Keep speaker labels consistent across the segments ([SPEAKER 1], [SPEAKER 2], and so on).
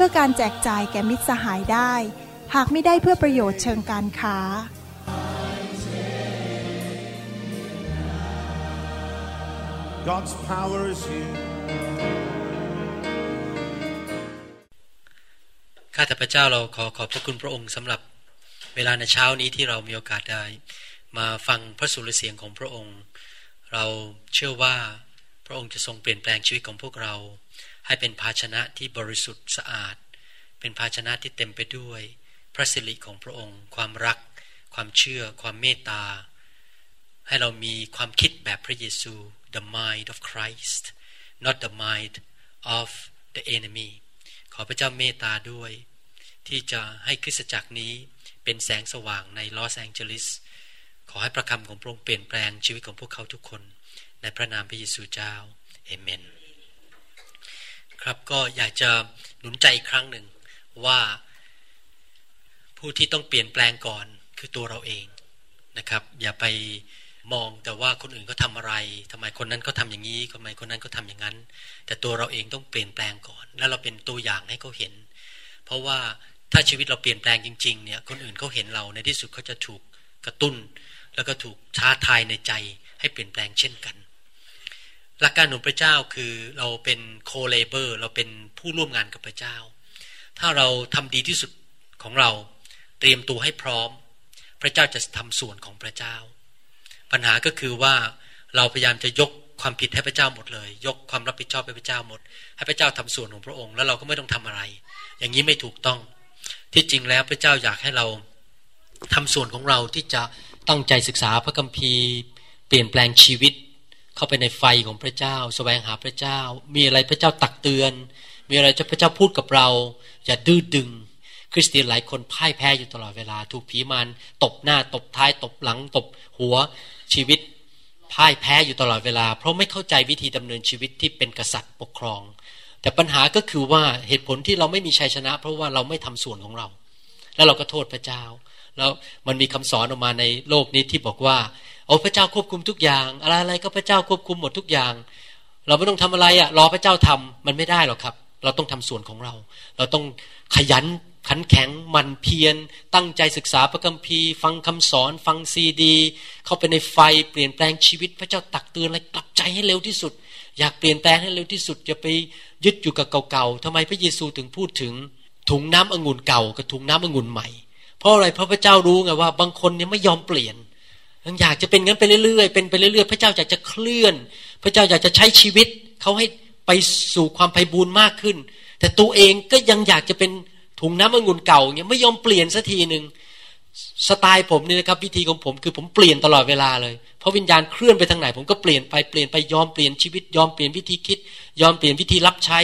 [SPEAKER 1] พื่อการแจกจ่ายแก่มิตรสหายได้ หากไม่ได้เพื่อประโยชน์เชิงการค้า
[SPEAKER 2] God's power is here.
[SPEAKER 3] ข้าแต่พระเจ้าเราขอขอบพระคุณพระองค์สำหรับเวลาในเช้านี้ที่เรามีโอกาสได้ มาฟังพระสุรเสียงของพระองค์ เราเชื่อว่าพระองค์จะทรงเปลี่ยนแปลงชีวิตของพวกเรา ให้เป็นภาชนะที่บริสุทธิ์สะอาด เป็นภาชนะที่เต็มไปด้วย พระสิริของพระองค์ ความรัก ความเชื่อ ความเมตตา ให้เรามีความคิดแบบพระเยซู the mind of Christ not the mind of the enemy ขอพระเจ้าเมตตาด้วย ที่จะให้คริสตจักรนี้เป็นแสงสว่างในลอสแองเจลิสขอให้ประคำของพระองค์เปลี่ยนแปลงชีวิตของพวกเขาทุกคน ในพระนามพระเยซูเจ้า เอเมน ครับ ก็อยากจะหนุนใจอีกครั้งหนึ่งว่าผู้ที่ต้องเปลี่ยนแปลงก่อนคือตัวเราเองนะครับ อย่าไปมองแต่ว่าคนอื่นเขาทาอะไรทำไมคนนั้นเขาทาอย่างนี้ทำไมคนนั้นเขาทาอย่างนั้น แต่ตัวเราเองต้องเปลี่ยนแปลงก่อน แล้วเราเป็นตัวอย่างให้เขาเห็น เพราะว่าถ้าชีวิตเราเปลี่ยนแปลงจริงๆเนี่ยคนอื่นเขาเห็นเราในที่สุดเขาจะถูกกระตุ้น แล้วก็ถูกท้าทายในใจให้เปลี่ยนแปลงเช่นกัน หลักการของพระเจ้าคือเราเป็นโคเลเบอร์เราเป็นผู้ร่วมงานกับพระเจ้า ถ้าเราทำดีที่สุดของเราเตรียมตัวให้พร้อม พระเจ้าจะทำส่วนของพระเจ้า ปัญหาก็คือว่าเราพยายามจะยกความผิดให้พระเจ้าหมดเลย ยกความรับผิดชอบให้พระเจ้าหมด ให้พระเจ้าทำส่วนของพระองค์ แล้วเราก็ไม่ต้องทำอะไร อย่างนี้ไม่ถูกต้อง ที่จริงแล้วพระเจ้าอยากให้เราทำส่วนของเราที่จะตั้งใจศึกษาพระคัมภีร์ เปลี่ยนแปลงชีวิต เข้าไปในไฟของพระเจ้าสแสวงหาพระเจ้า มีอะไรพระเจ้าตักเตือน มีอะไรจะพระเจ้าพูดกับเรา อย่าดื้อดึง คริสเตียนหลายคนพ่ายแพ้อยู่ตลอดเวลา ถูกผีมารตบหน้าตบท้ายตบหลังตบหัวชีวิตพ่ายแพ้อยู่ตลอดเวลา เพราะไม่เข้าใจวิธีดำเนินชีวิตที่เป็นกษัตริย์ปกครอง แต่ปัญหาก็คือว่าเหตุผลที่เราไม่มีชัยชนะ เพราะว่าเราไม่ทำส่วนของเรา แล้วเราก็โทษพระเจ้า แล้วมันมีคำสอนออกมาในโลกนี้ที่บอกว่า โอ้พระเจ้าควบคุมทุกอย่าง อะไรอะไรก็พระเจ้าควบคุมหมดทุกอย่าง เราไม่ต้องทำอะไรอะ่ะรอพระเจ้าทำมันไม่ได้หรอกครับ เราต้องทำส่วนของเรา เราต้องขยันขันแข็งมันเพียรตั้งใจศึกษาพระคัมภีร์ ฟังคำสอน ฟังซีดี เข้าไปในไฟเปลี่ยนแปลงชีวิต พระเจ้าตักเตือนอะไรกลับใจให้เร็วที่สุด อยากเปลี่ยนแปลงให้เร็วที่สุดอย่าไปยึดอยู่กับเก่าๆทำไมพระเยซูถึงพูดถึงถุงน้ำองุ่นเก่ากับถุงน้ำองุ่นใหม่ เพราะอะไรเพราะพระเจ้ารู้ไงว่าบางคนเนี่ยไม่ยอมเปลี่ยน ยังอยากจะเป็นงั้นไปเรื่อยๆเป็นไปเรื่อยๆ พระเจ้าอยากจะเคลื่อน พระเจ้าอยากจะใช้ชีวิตเขาให้ไปสู่ความไพ่บูรณ์มากขึ้น แต่ตัวเองก็ยังอยากจะเป็นถุงน้ำองุ่นเก่าเงี้ยไม่ยอมเปลี่ยนสักทีหนึ่งสไตล์ผมนี่นะครับวิธีของผมคือผมเปลี่ยนตลอดเวลาเลยเพราะวิญญาณเคลื่อนไปทางไหน ผมก็เปลี่ยนไปเปลี่ยนไปยอมเปลี่ยนชีวิตยอมเปลี่ยนวิธีคิด ยอมเปลี่ยนวิธีรับใช้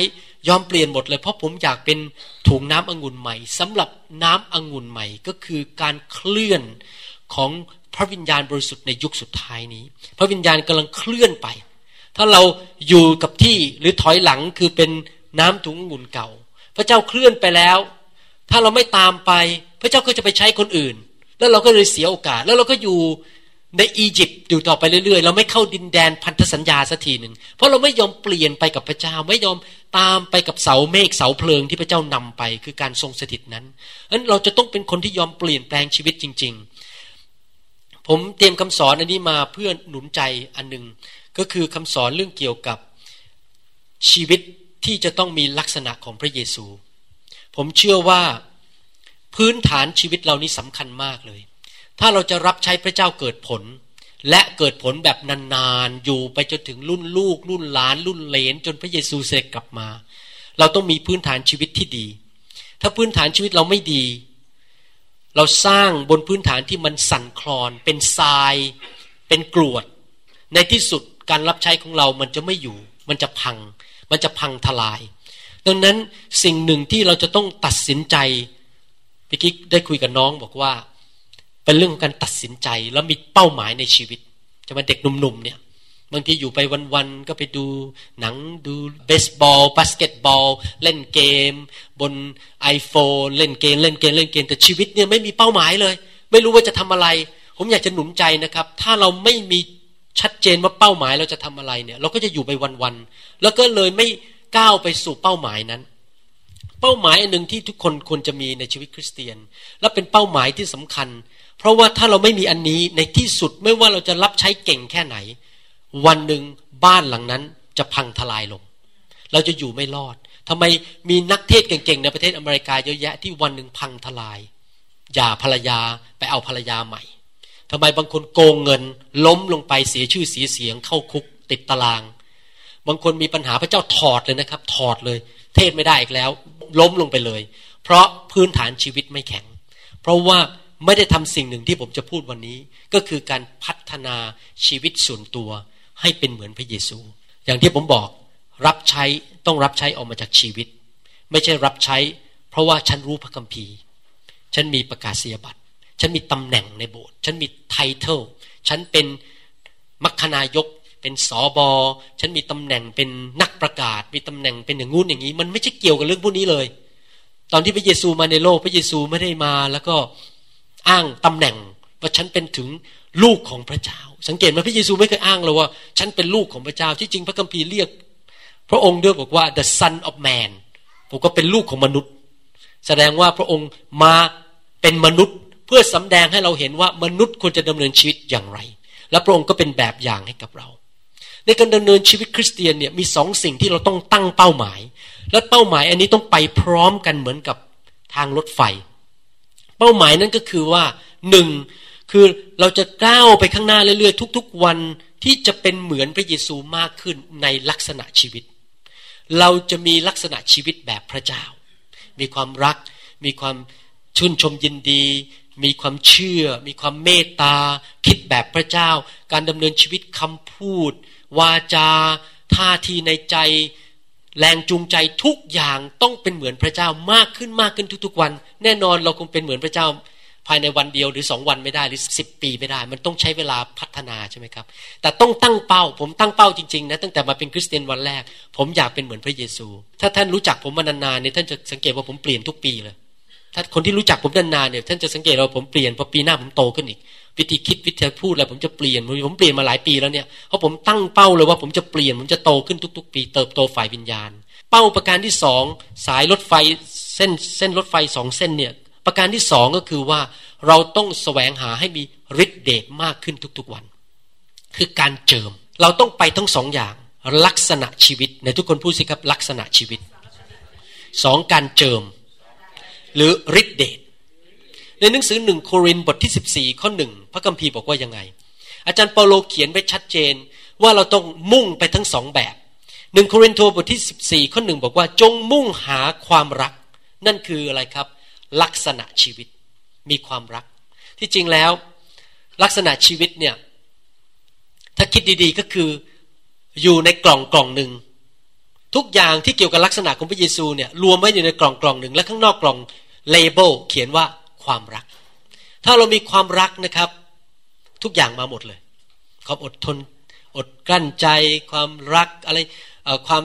[SPEAKER 3] ยอมเปลี่ยนหมดเลย เพราะผมอยากเป็นถุงน้ำองุ่นใหม่สำหรับน้ำองุ่นใหม่ก็คือการเคลื่อนของ พระวิญญาณบริสุทธิ์ในยุคสุดท้ายนี้ พระวิญญาณกำลังเคลื่อนไป ถ้าเราอยู่กับที่หรือถอยหลังคือเป็นน้ำถุงองุ่นเก่า พระเจ้าเคลื่อนไปแล้ว ถ้าเราไม่ตามไป พระเจ้าก็จะไปใช้คนอื่น แล้วเราก็เลยเสียโอกาส แล้วเราก็อยู่ในอียิปต์อยู่ต่อไปเรื่อยๆ เราไม่เข้าดินแดนพันธสัญญาสักทีหนึ่งเพราะเราไม่ยอมเปลี่ยนไปกับพระเจ้า ไม่ยอมตามไปกับเสาเมฆเสาเพลิงที่พระเจ้านำไป คือการทรงสถิตนั้นนั้นเราจะต้องเป็นคนที่ยอมเปลี่ยนแปลงชีวิตจริงๆ ผมเตรียมคำสอนอันนี้มาเพื่อหนุนใจอันหนึ่งก็คือคำสอนเรื่องเกี่ยวกับชีวิตที่จะต้องมีลักษณะของพระเยซู ผมเชื่อว่าพื้นฐานชีวิตเรานี้สำคัญมากเลย ถ้าเราจะรับใช้พระเจ้าเกิดผล และเกิดผลแบบนานๆ อยู่ไปจนถึงรุ่นลูก รุ่นหลาน รุ่นเลนจนพระเยซูเสด็จกลับมา เราต้องมีพื้นฐานชีวิตที่ดี ถ้าพื้นฐานชีวิตเราไม่ดี เราสร้างบนพื้นฐานที่มันสั่นคลอน เป็นทราย เป็นกรวด ในที่สุดการรับใช้ของเรามันจะไม่อยู่ มันจะพัง มันจะพังทลาย ดังนั้นสิ่งหนึ่งที่เราจะต้องตัดสินใจพี่กิ๊กได้คุยกับน้องบอกว่า เป็นเรื่องของการตัดสินใจแล้วมีเป้าหมายในชีวิตจะมาเด็กหนุ่มๆเนี่ย บางทีอยู่ไปวันๆก็ไปดูหนังดูเบสบอลบาสเกตบอล เล่นเกม บน iPhone เล่นเกม เล่นเกมเล่นเกม แต่ชีวิตเนี่ยไม่มีเป้าหมายเลย ไม่รู้ว่าจะทำอะไร ผมอยากจะหนุนใจนะครับ ถ้าเราไม่มีชัดเจนว่าเป้าหมายเราจะทำอะไรเนี่ย เราก็จะอยู่ไปวันๆแล้วก็เลยไม่ก้าวไปสู่เป้าหมายนั้น เป้าหมายอันหนึ่งที่ทุกคนควรจะมีในชีวิตคริสเตียน และเป็นเป้าหมายที่สำคัญ เพราะว่าถ้าเราไม่มีอันนี้ในที่สุดไม่ว่าเราจะรับใช้เก่งแค่ไหน วันหนึ่งบ้านหลังนั้นจะพังทลายลง เราจะอยู่ไม่รอดทำไมมีนักเทศเก่งๆ ในประเทศอเมริกาเยอะแยะที่วันหนึ่งพังทลายหย่าภรรยาไปเอาภรรยาใหม่ทำไมบางคนโกงเงิน ล้มลงไปเสียชื่อเสียเสียง เข้าคุกติดตาราง บางคนมีปัญหาพระเจ้าถอดเลยนะครับ ถอดเลย เทศไม่ได้อีกแล้ว ล้มลงไปเลย เพราะพื้นฐานชีวิตไม่แข็ง เพราะว่าไม่ได้ทำสิ่งหนึ่งที่ผมจะพูดวันนี้ ก็คือการพัฒนาชีวิตส่วนตัว ให้เป็นเหมือนพระเยซู อย่างที่ผมบอกรับใช้ต้องรับใช้ออกมาจากชีวิต ไม่ใช่รับใช้ เพราะว่าฉันรู้พระคัมภีร์ ฉันมีประกาศนียบัตร ฉันมีตำแหน่งในโบสถ์ฉันมีไทเทลฉันเป็นมัคคณายก เป็นสอบอฉันมีตำแหน่งเป็นนักประกาศ มีตำแหน่งเป็นอย่างงู้นอย่างนี้ มันไม่ใช่เกี่ยวกับเรื่องพวกนี้เลย ตอนที่พระเยซูมาในโลก พระเยซูไม่ได้มา แล้วก็อ้างตำแหน่ง ว่าฉันเป็นถึงลูกของพระเจ้า สังเกตไหมพระเยซูไม่เคยอ้างเลยว่า ฉันเป็นลูกของพระเจ้าที่จริงพระคัมภีร์เรียก พระองค์ด้วยบอกว่า the son of man ผมก็เป็นลูกของมนุษย์ แสดงว่าพระองค์มาเป็นมนุษย์เพื่อสำแดงให้เราเห็นว่ามนุษย์ควรจะดำเนินชีวิตอย่างไร และพระองค์ก็เป็นแบบอย่างให้กับเรา ในการดำเนินชีวิตคริสเตียนเนี่ยมีสองสิ่งที่เราต้องตั้งเป้าหมาย และเป้าหมายอันนี้ต้องไปพร้อมกันเหมือนกับทางรถไฟ เป้าหมายนั้นก็คือว่าหนึ่ง คือเราจะก้าวไปข้างหน้าเรื่อยๆทุก ๆ วันที่จะเป็นเหมือนพระเยซูมากขึ้นในลักษณะชีวิต เราจะมีลักษณะชีวิตแบบพระเจ้า มีความรัก มีความชื่นชมยินดี มีความเชื่อ มีความเมตตา คิดแบบพระเจ้า การดำเนินชีวิตคำพูด วาจา ท่าทีในใจ แรงจูงใจทุกอย่างต้องเป็นเหมือนพระเจ้ามากขึ้นมากขึ้นทุกๆวัน แน่นอนเราคงเป็นเหมือนพระเจ้า ภายในวันเดียวหรือสองวันไม่ได้หรือสิบปีไม่ได้ มันต้องใช้เวลาพัฒนาใช่ไหมครับ แต่ต้องตั้งเป้า ผมตั้งเป้าจริงๆนะตั้งแต่มาเป็นคริสเตียนวันแรก ผมอยากเป็นเหมือนพระเยซู ถ้าท่านรู้จักผมมานานๆเนี่ยท่านจะสังเกตว่าผมเปลี่ยนทุกปีเลยถ้าคนที่รู้จักผมนานๆเนี่ยท่านจะสังเกตว่าผมเปลี่ยนพอปีหน้าผมโตขึ้นอีก วิธีคิดวิธีพูดอะไรผมจะเปลี่ยนผมเปลี่ยนมาหลายปีแล้วเนี่ยเพราะผมตั้งเป้าเลยว่าผมจะเปลี่ยนผมจะโตขึ้นทุก ๆ ปี เติบโตฝ่ายวิญญาณ เป้าประการที่สองสายรถไฟเส้นเส้นรถไฟสองเส้นเนี่ย ประการที่สองก็คือว่าเราต้องแสวงหาให้มีฤทธิเดชมากขึ้นทุกๆวัน คือการเจิม เราต้องไปทั้งสองอย่าง ลักษณะชีวิตในทุกคนพูดสิครับลักษณะชีวิตสองการเจิม หรือฤทธิเดชในหนังสือหนึ่งโครินบทที่สิบสี่ข้อหนึ่งพระคัมภีร์บอกว่ายังไง อาจารย์เปาโลเขียนไว้ชัดเจนว่าเราต้องมุ่งไปทั้งสองแบบหนึ่งโครินโตบทที่สิบสี่ข้อหนึ่งบอกว่าจงมุ่งหาความรัก นั่นคืออะไรครับ ลักษณะชีวิต มีความรัก ที่จริงแล้ว ลักษณะชีวิตเนี่ย ถ้าคิดดีๆก็คืออยู่ในกล่องกล่องหนึ่งทุกอย่างที่เกี่ยวกับลักษณะของพระเยซูเนี่ยรวมไว้อยู่ในกล่องกล่องหนึ่งและข้างนอกกล่องเลเบลเขียนว่าความรัก ถ้าเรามีความรักนะครับ ทุกอย่างมาหมดเลยความอดทนอดกลั้นใจ ความรักอะไรความ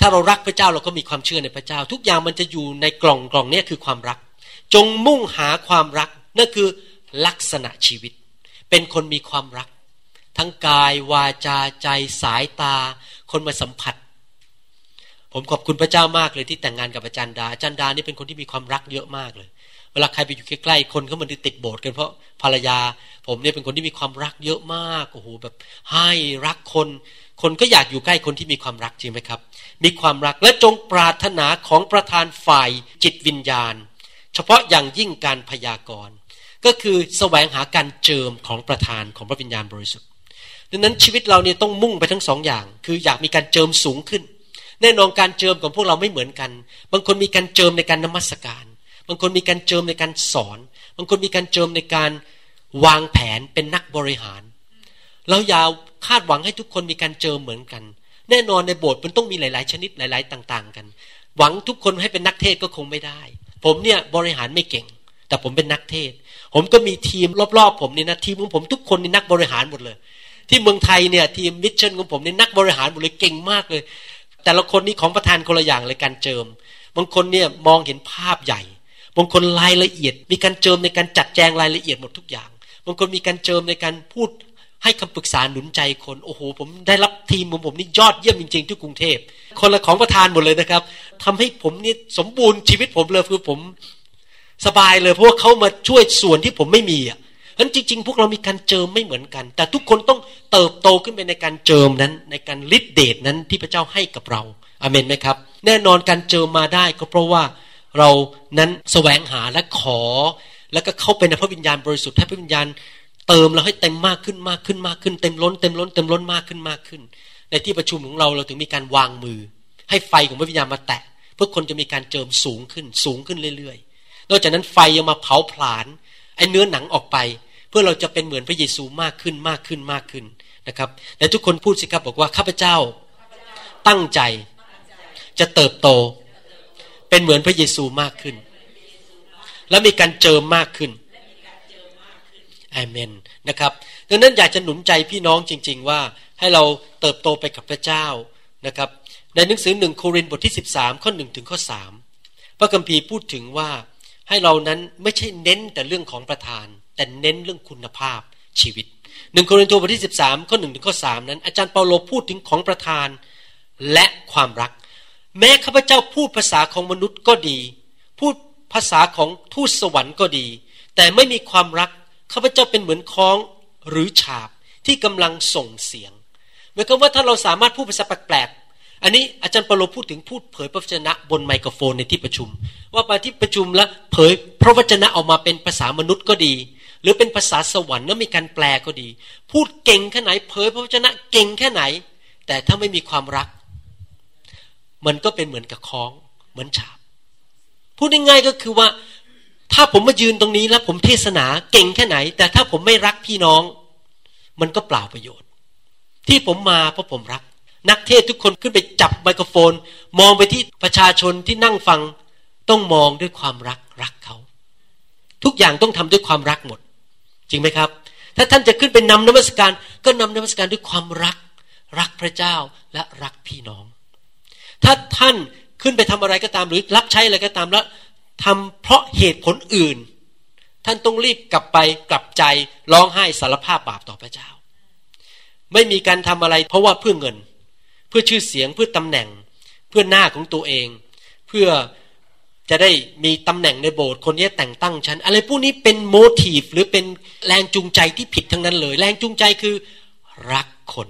[SPEAKER 3] ถ้าเรารักพระเจ้าเราก็มีความเชื่อในพระเจ้า ทุกอย่างมันจะอยู่ในกล่องกล่องนี้คือความรัก จงมุ่งหาความรักนั่นคือลักษณะชีวิต เป็นคนมีความรัก ทั้งกายวาจาใจสายตา คนมาสัมผัส ผมขอบคุณพระเจ้ามากเลยที่แต่งงานกับอาจารย์ดาอาจารย์ดานี่เป็นคนที่มีความรักเยอะมากเลย เวลาใครไปอยู่ใกล้ๆคนเขามันติดโบสถ์กันเพราะภรรยา ผมเนี่ยเป็นคนที่มีความรักเยอะมากโอ้โหแบบให้รักคนคนก็อยากอยู่ใกล้คนที่มีความรักจริงไหมครับ มีความรักและจงปรารถนาของประธานฝ่ายจิตวิญญาณ เฉพาะอย่างยิ่งการพยากรณ์ ก็คือแสวงหาการเจิมของประธานของพระวิญญาณบริสุทธิ์ดังนั้นชีวิตเราเนี่ยต้องมุ่งไปทั้งสองอย่าง คืออยากมีการเจิมสูงขึ้น แน่นอนการเจิมของพวกเราไม่เหมือนกัน บางคนมีการเจิมในการนมัสการ บางคนมีการเจิมในการสอน บางคนมีการเจิมในการวางแผนเป็นนักบริหาร เราอย่าคาดหวังให้ทุกคนมีการเจิมเหมือนกัน แน่นอนในโบสถ์มันต้องมีหลาย ๆ ชนิดหลาย ๆ ต่าง ๆ กัน หวังทุกคนให้เป็นนักเทศน์ก็คงไม่ได้ ผมเนี่ยบริหารไม่เก่ง แต่ผมเป็นนักเทศน์ ผมก็มีทีมรอบๆผมเนี่ยนะทีมของผมทุกคนนี่นักบริหารหมดเลย ที่เมืองไทยเนี่ยทีม mission ของผมนี่นักบริหารหมดเลยเก่งมากเลย แต่ละคนนี่ของประธานคนละอย่างเลยการเจิม บางคนเนี่ยมองเห็นภาพใหญ่ บางคนรายละเอียด มีการเจิมในการจัดแจงรายละเอียดหมดทุกอย่าง บางคนมีการเจิมในการพูด ให้คำปรึกษาหนุนใจคนโอ้โหผมได้รับทีมของผมนี่ยอดเยี่ยมจริงๆที่กรุงเทพคนละของประธานหมดเลยนะครับทำให้ผมนี่สมบูรณ์ชีวิตผมเลยคือผมสบายเลยเพราะว่าเขามาช่วยส่วนที่ผมไม่มีอะฉะนั้นจริง ๆ พวกเรามีการเจิมไม่เหมือนกัน แต่ทุกคนต้องเติบโตขึ้นไปในการเจิมนั้น ในการฤทธิเดชนั้นที่พระเจ้าให้กับเราอเมนไหมครับ แน่นอนการเจิมมาได้ก็เพราะว่าเรานั้นแสวงหาและขอ แล้วก็เข้าไปในพระวิญญาณบริสุทธิ์ให้พระวิญญาณ เติมเราให้เต็มมากขึ้นมากขึ้นมากขึ้น เต็มล้นเต็มล้นเต็มล้นมากขึ้นมากขึ้น ในที่ประชุมของเราเราถึงมีการวางมือ ให้ไฟของพระวิญญาณมาแตะเพื่อคนจะมีการเจิมสูงขึ้นสูงขึ้นเรื่อยๆ นอกจากนั้นไฟยังมาเผาผลาญไอ้เนื้อหนังออกไป เพื่อเราจะเป็นเหมือนพระเยซูมากขึ้นมากขึ้นมากขึ้นนะครับแต่ทุกคนพูดสิครับบอกว่าข้าพเจ้าตั้งใจจะเติบโต เป็นเหมือนพระเยซูมากขึ้น และมีการเจิมมากขึ้น อเมนนะครับดังนั้นอยากจะหนุนใจพี่น้องจริง ๆ ว่าให้เราเติบโตไปกับพระเจ้านะครับ ในหนังสือหนึ่งโครินธ์บทที่ 13 ข้อหนึ่งถึงข้อสามพระคัมภีร์พูดถึงว่าให้เรานั้นไม่ใช่เน้นแต่เรื่องของประธาน แต่เน้นเรื่องคุณภาพชีวิตหนึ่งโครินธ์บทที่13ข้อหนึ่งถึงข้อสามนั้น อาจารย์เปาโลพูดถึงของประธานและความรัก แม้ข้าพเจ้าพูดภาษาของมนุษย์ก็ดี พูดภาษาของทูตสวรรค์ก็ดี แต่ไม่มีความรัก ข้าพเจ้าเป็นเหมือนคล้องหรือฉาบที่กำลังส่งเสียงหมายความว่าถ้าเราสามารถพูดภาษาแปลกๆอันนี้อาจารย์เปโลพูดถึงพูดเผยพระวจนะบนไมโครโฟนในที่ประชุม ว่าไปที่ประชุมแล้วเผยพระวจนะออกมาเป็นภาษามนุษย์ก็ดี หรือเป็นภาษาสวรรค์แล้วมีการแปลก็ดี พูดเก่งแค่ไหน เผยพระวจนะเก่งแค่ไหน แต่ถ้าไม่มีความรัก มันก็เป็นเหมือนกับคล้องเหมือนฉาบพูดง่ายๆก็คือว่า ถ้าผมมายืนตรงนี้แล้วผมเทศนาเก่งแค่ไหน แต่ถ้าผมไม่รักพี่น้อง มันก็เปล่าประโยชน์ ที่ผมมาเพราะผมรัก นักเทศทุกคนขึ้นไปจับไมโครโฟน มองไปที่ประชาชนที่นั่งฟัง ต้องมองด้วยความรักรักเขา ทุกอย่างต้องทำด้วยความรักหมด จริงไหมครับ ถ้าท่านจะขึ้นไปนำนมัสการ ก็นำนมัสการด้วยความรัก รักพระเจ้าและรักพี่น้อง ถ้าท่านขึ้นไปทำอะไรก็ตามหรือรับใช้อะไรก็ตามแล้ว ทำเพราะเหตุผลอื่น ท่านต้องรีบกลับไปกลับใจร้องไห้สารภาพบาปต่อพระเจ้า ไม่มีการทำอะไรเพราะว่าเพื่อเงิน เพื่อชื่อเสียงเพื่อตำแหน่ง เพื่อหน้าของตัวเอง เพื่อจะได้มีตำแหน่งในโบสถ์คนนี้แต่งตั้งฉัน อะไรพวกนี้เป็นโมทีฟหรือเป็นแรงจูงใจที่ผิดทั้งนั้นเลย แรงจูงใจคือรักคน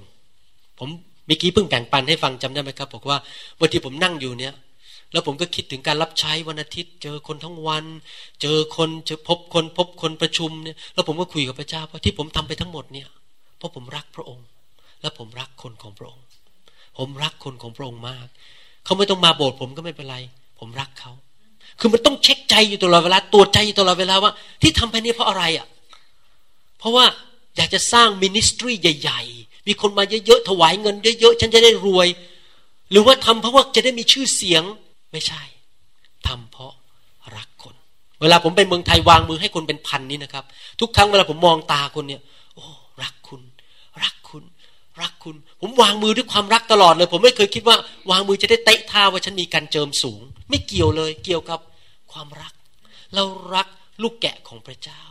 [SPEAKER 3] ผมเมื่อกี้เพิ่งแบ่งปันให้ฟังจำได้ไหมครับ บอกว่าวันที่ผมนั่งอยู่เนี่ย แล้วผมก็คิดถึงการรับใช้วันอาทิตย์ เจอคนทั้งวัน เจอคนเจอพบคนพบคนประชุมเนี่ยแล้วผมก็คุยกับพระเจ้าว่าที่ผมทำไปทั้งหมดเนี่ยเพราะผมรักพระองค์ และผมรักคนของพระองค์ ผมรักคนของพระองค์มาก เขาไม่ต้องมาโบสถ์ผมก็ไม่เป็นไร ผมรักเขาคือมันต้องเช็คใจอยู่ตลอดเวลาตรวจใจอยู่ตลอดเวลาว่า ที่ทำไปนี้เพราะอะไรอะเพราะว่าอยากจะสร้างมินิสทรีใหญ่ ๆ มีคนมาเยอะๆถวายเงินเยอะๆฉันจะได้รวย หรือว่าทำเพราะว่าจะได้มีชื่อเสียง ไม่ใช่ทำเพราะรักคน เวลาผมไปเมืองไทยวางมือให้คนเป็นพันนี้นะครับ ทุกครั้งเวลาผมมองตาคนเนี่ย โอ้รักคุณ รักคุณ รักคุณ ผมวางมือด้วยความรักตลอดเลย ผมไม่เคยคิดว่า วางมือจะได้เตะท่าว่าฉันมีการเจิมสูง ไม่เกี่ยวเลย เกี่ยวกับความรัก เรารักลูกแกะของพระเจ้า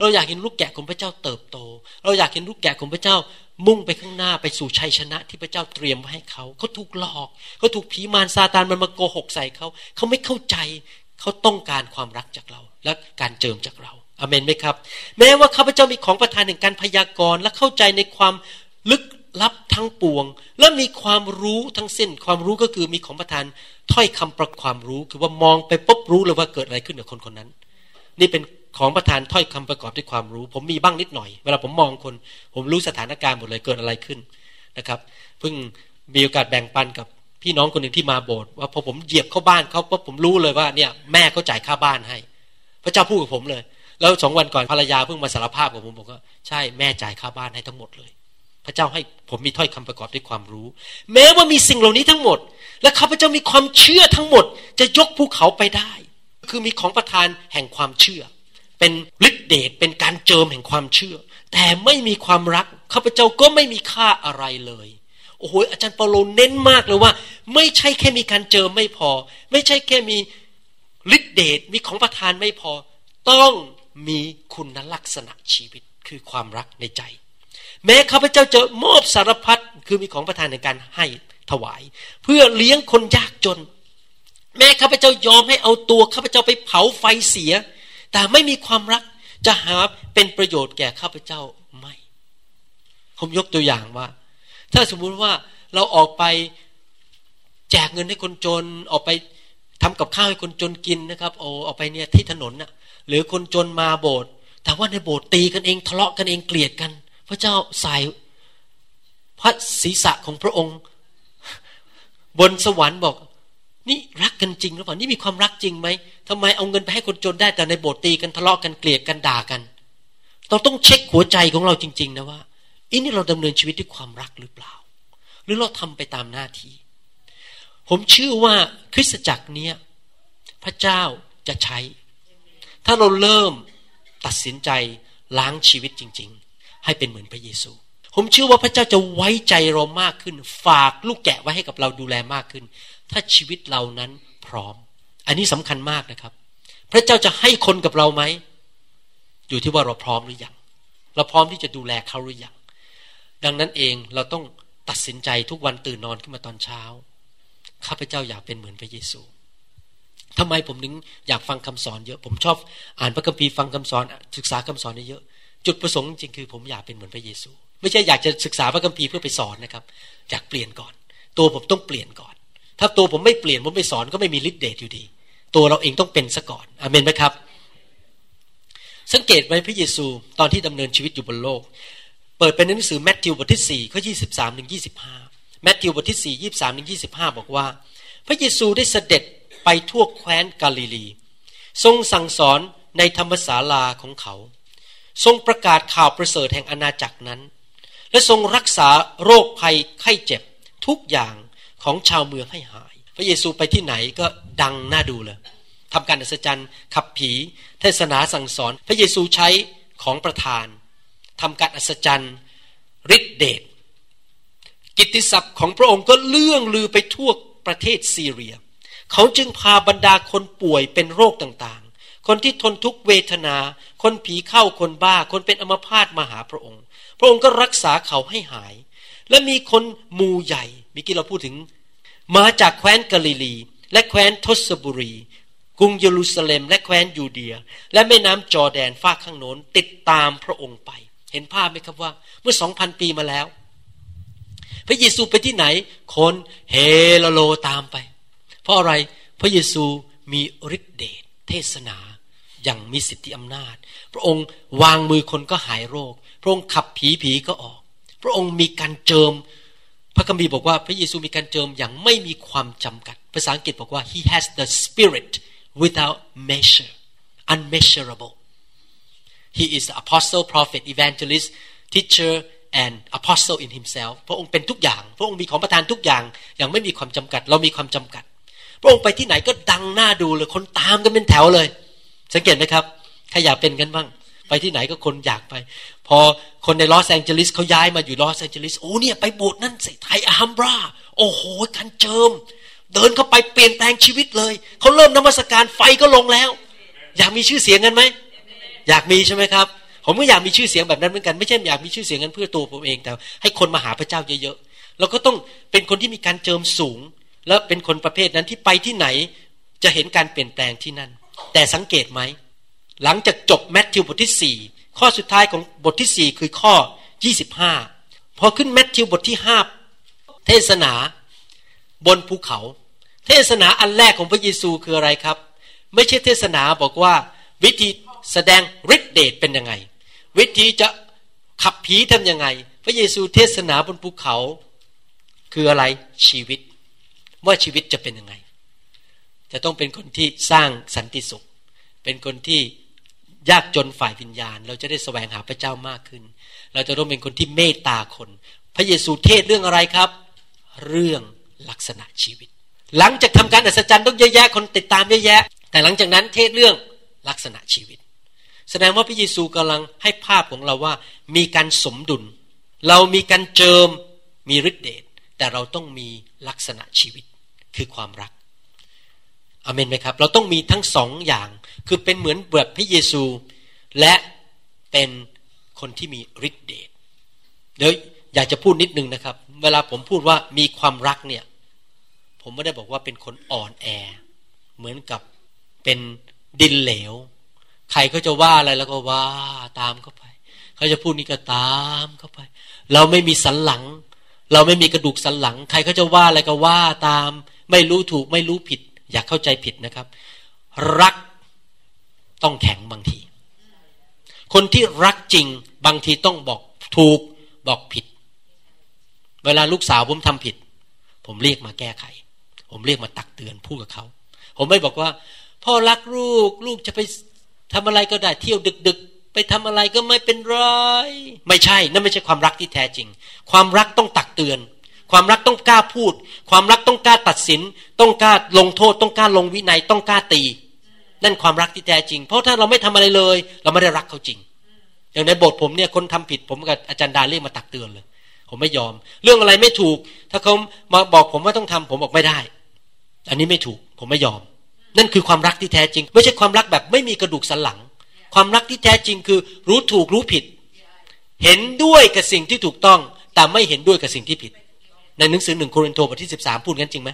[SPEAKER 3] เราอยากเห็นลูกแกะของพระเจ้าเติบโต เราอยากเห็นลูกแกะของพระเจ้า มุ่งไปข้างหน้าไปสู่ชัยชนะที่พระเจ้าเตรียมไว้ให้เขา เขาถูกหลอก เขาถูกผีมารซาตานมันมาโกหกใส่เขา เขาไม่เข้าใจ เขาต้องการความรักจากเรา และการเจิมจากเราอเมนไหมครับ แม้ว่าข้าพเจ้ามีของประทานแห่งการพยากรณ์และเข้าใจในความลึกลับทั้งปวง และมีความรู้ทั้งสิ้น ความรู้ก็คือมีของประทานถ้อยคำประความรู้ คือว่ามองไปปุ๊บรู้เลยว่าเกิดอะไรขึ้นกับคนคนนั้น นี่เป็น ของประธานถ้อยคำประกอบด้วยความรู้ ผมมีบ้างนิดหน่อย เวลาผมมองคน ผมรู้สถานการณ์หมดเลยเกิดอะไรขึ้นนะครับเพิ่งมีโอกาสแบ่งปันกับพี่น้องคนหนึ่งที่มาโบสถ์ว่าพอผมเหยียบเข้าบ้านเขาปุ๊บผมรู้เลยว่าเนี่ยแม่เขาจ่ายค่าบ้านให้ พระเจ้าพูดกับผมเลย แล้วสองวันก่อนภรรยาเพิ่งมาสารภาพกับผมบอกว่าใช่แม่จ่ายค่าบ้านให้ทั้งหมดเลย พระเจ้าให้ผมมีถ้อยคำประกอบด้วยความรู้ แม้ว่ามีสิ่งเหล่านี้ทั้งหมด และข้าพเจ้ามีความเชื่อทั้งหมด จะยกภูเขาไปได้ คือมีของประทานแห่งความเชื่อ เป็นฤทธิเดชเป็นการเจิมแห่งความเชื่อ แต่ไม่มีความรักข้าพเจ้าก็ไม่มีค่าอะไรเลยโอ้โหอาจารย์เปาโลเน้นมากเลยว่า ไม่ใช่แค่มีการเจิมไม่พอ ไม่ใช่แค่มีฤทธิเดชมีของประทานไม่พอ ต้องมีคุณลักษณะชีวิตคือความรักในใจ แม้ข้าพเจ้าจะมอบสารพัดคือมีของประทานในการให้ถวาย เพื่อเลี้ยงคนยากจน แม้ข้าพเจ้ายอมให้เอาตัวข้าพเจ้าไปเผาไฟเสีย แต่ไม่มีความรักจะหาเป็นประโยชน์แก่ข้าพเจ้าไม่ ผมยกตัวอย่างว่า ถ้าสมมุติว่าเราออกไปแจกเงินให้คนจนออกไปทำกับข้าวให้คนจนกินนะครับโอ้ออกไปเนี่ยที่ถนนน่ะ หรือคนจนมาโบสถ์แต่ว่าในโบสถ์ตีกันเองทะเลาะกันเองเกลียดกัน พระเจ้าใส่พระศีรษะของพระองค์ บนสวรรค์บอก นี่รักกันจริงหรือเปล่านี่มีความรักจริงไหมทำไมเอาเงินไปให้คนจนได้แต่ในโบสถ์ตีกันทะเลาะกันเกลียดกันด่ากัน เราต้องเช็คหัวใจของเราจริง ๆ นะว่าอันนี้เราดำเนินชีวิตด้วยความรักหรือเปล่า หรือเราทำไปตามหน้าที่ ผมเชื่อว่าคริสตจักรเนี้ยพระเจ้าจะใช้ ถ้าเราเริ่มตัดสินใจล้างชีวิตจริง ๆ ให้เป็นเหมือนพระเยซู ผมเชื่อว่าพระเจ้าจะไว้ใจเรามากขึ้น ฝากลูกแกะไว้ให้กับเราดูแลมากขึ้น ถ้าชีวิตเรานั้นพร้อม อันนี้สำคัญมากนะครับ พระเจ้าจะให้คนกับเราไหม อยู่ที่ว่าเราพร้อมหรือยัง เราพร้อมที่จะดูแลเขาหรือยัง ดังนั้นเองเราต้องตัดสินใจทุกวันตื่นนอนขึ้นมาตอนเช้า ข้าพเจ้าอยากเป็นเหมือนพระเยซูทำไมผมถึงอยากฟังคำสอนเยอะ ผมชอบอ่านพระคัมภีร์ฟังคำสอน ศึกษาคำสอนเยอะ จุดประสงค์จริงคือผมอยากเป็นเหมือนพระเยซู ไม่ใช่อยากจะศึกษาพระคัมภีร์เพื่อไปสอนนะครับ อยากเปลี่ยนก่อน ตัวผมต้องเปลี่ยนก่อน ถ้าตัวผมไม่เปลี่ยนผมไปสอนก็ไม่มีฤทธิ์เดชอยู่ดี ตัวเราเองต้องเป็นซะก่อนอเมนไหมครับ สังเกตไหมพระเยซูตอนที่ดำเนินชีวิตอยู่บนโลก เปิดเป็นหนังสือแมทธิวบทที่สี่ข้อยี่สิบสามถึงยี่สิบห้าแมทธิวบทที่สี่ยี่สามถึงยี่สิบห้าบอกว่า พระเยซูได้เสด็จไปทั่วแคว้นกาลิลี ทรงสั่งสอนในธรรมศาลาของเขา ทรงประกาศข่าวประเสริฐแห่งอาณาจักรนั้น และทรงรักษาโรคภัยไข้เจ็บทุกอย่าง ของชาวเมืองให้หาย พระเยซูไปที่ไหนก็ดังน่าดูเลยทำการอัศจรรย์ขับผี เทศนาสั่งสอน พระเยซูใช้ของประทานทำการอัศจรรย์ฤทธิเดชกิตติศัพท์ของพระองค์ก็เลื่องลือไปทั่วประเทศซีเรีย เขาจึงพาบรรดาคนป่วยเป็นโรคต่างๆ คนที่ทนทุกเวทนา คนผีเข้าคนบ้า คนเป็นอัมพาตมาหาพระองค์ พระองค์ก็รักษาเขาให้หาย และมีคนมูใหญ่ มิกี้เราพูดถึง มาจากแคว้นกาลิลี และแคว้นทศบุรี กรุงเยรูซาเล็ม และแคว้นยูเดีย และแม่น้ำจอแดนฝากข้างโน้นติดตามพระองค์ไป เห็นภาพไหมครับว่า เมื่อสองพันปีมาแล้ว พระเยซูไปที่ไหน คนเฮโลโลตามไป เพราะอะไรพระเยซูมีฤทธิเดชเทศนาอย่างมีสิทธิอำนาจ พระองค์วางมือคนก็หายโรค พระองค์ขับผีผีก็ออก พระองค์มีการเจิม พระคัมภีร์บอกว่าพระเยซูมีการเจิมอย่างไม่มีความจำกัด ภาษาอังกฤษบอกว่า he has the spirit without measure unmeasurable he is the apostle prophet evangelist teacher and apostle in himself พระองค์เป็นทุกอย่าง พระองค์มีของประทานทุกอย่าง อย่างไม่มีความจำกัด เรามีความจำกัด พระองค์ไปที่ไหนก็ดังหน้าดูเลย คนตามกันเป็นแถวเลย สังเกตไหมครับ ใครอยากเป็นกันบ้าง ไปที่ไหนก็คนอยากไป พอคนในลอสแองเจลิสเขาย้ายมาอยู่ลอสแองเจลิสโอ้เนี่ยไปโบสถ์นั่นสิไทยอัมบรา โอ้โหกันเจิม เดินเข้าไปเปลี่ยนแปลงชีวิตเลย เขาเริ่มนมัสการไฟก็ลงแล้ว อยากมีชื่อเสียงกันไหมอยากมีใช่ไหมครับ ผมก็อยากมีชื่อเสียงแบบนั้นเหมือนกันไม่ใช่อยากมีชื่อเสียงกันเพื่อตัวผมเองแต่ ให้คนมาหาพระเจ้าเยอะๆเราก็ต้องเป็นคนที่มีการเจิมสูง แล้วเป็นคนประเภทนั้นที่ไปที่ไหน จะเห็นการเปลี่ยนแปลงที่นั่น แต่สังเกตไหม หลังจากจบแมทธิวบทที่สี่ข้อสุดท้ายของบทที่สี่คือข้อยี่สิบห้าพอขึ้นแมทธิวบทที่ห้าเทศนาบนภูเขา เทศนาอันแรกของพระเยซูคืออะไรครับ ไม่ใช่เทศนาบอกว่าวิธีแสดงฤทธิเดชเป็นยังไง วิธีจะขับผีทำยังไง พระเยซูเทศนาบนภูเขา คืออะไรชีวิต ว่าชีวิตจะเป็นยังไง จะต้องเป็นคนที่สร้างสันติสุข เป็นคนที่ ยากจนฝ่ายวิญญาณ เราจะได้แสวงหาพระเจ้ามากขึ้น เราจะต้องเป็นคนที่เมตตาคน พระเยซูเทศเรื่องอะไรครับ เรื่องลักษณะชีวิต หลังจากทำการอัศจรรย์ต้องเยอะแยะคนติดตามเยอะแยะ แต่หลังจากนั้นเทศเรื่องลักษณะชีวิต แสดงว่าพระเยซูกำลังให้ภาพของเราว่า มีการสมดุล เรามีการเจิมมีฤทธิเดชแต่เราต้องมีลักษณะชีวิตคือความรักอเมนไหมครับ เราต้องมีทั้งสองอย่าง คือเป็นเหมือนแบบพระเยซู และเป็นคนที่มีฤทธิ์เดชเดี๋ยวอยากจะพูดนิดนึงนะครับ เวลาผมพูดว่ามีความรักเนี่ย ผมไม่ได้บอกว่าเป็นคนอ่อนแอ เหมือนกับเป็นดินเหลว ใครเขาจะว่าอะไรแล้วก็ว่าตามเข้าไป เขาจะพูดนี่ก็ตามเข้าไป เราไม่มีสันหลัง เราไม่มีกระดูกสันหลัง ใครเขาจะว่าอะไรก็ว่าตาม ไม่รู้ถูกไม่รู้ผิด อย่าเข้าใจผิดนะครับ รัก ต้องแข็งบางที คนที่รักจริงบางทีต้องบอกถูกบอกผิด เวลาลูกสาวผมทำผิด ผมเรียกมาแก้ไข ผมเรียกมาตักเตือนพูดกับเขา ผมไม่บอกว่า พ่อรักลูก ลูกจะไปทำอะไรก็ได้เที่ยวดึก ๆ ไปทำอะไรก็ไม่เป็นไรไม่ใช่ นั่นไม่ใช่ความรักที่แท้จริง ความรักต้องตักเตือน ความรักต้องกล้าพูด ความรักต้องกล้าตัดสิน ต้องกล้าลงโทษ ต้องกล้าลงวินัยต้องกล้าตี นั่นความรักที่แท้จริง เพราะถ้าเราไม่ทำอะไรเลย เราไม่ได้รักเขาจริง อย่างในบทผมเนี่ยคนทำผิดผมกับอาจารย์ดาเรียกมาตักเตือนเลย ผมไม่ยอม เรื่องอะไรไม่ถูก ถ้าเขามาบอกผมว่าต้องทำผมบอกไม่ได้ อันนี้ไม่ถูก ผมไม่ยอม นั่นคือความรักที่แท้จริง ไม่ใช่ความรักแบบไม่มีกระดูกสันหลัง ความรักที่แท้จริงคือ รู้ถูกรู้ผิด เห็นด้วยกับสิ่งที่ถูกต้อง แต่ไม่เห็นด้วยกับสิ่งที่ผิด ในหนังสือหนึ่งโครินธ์บทที่สิบสามพูดกันจริงไหม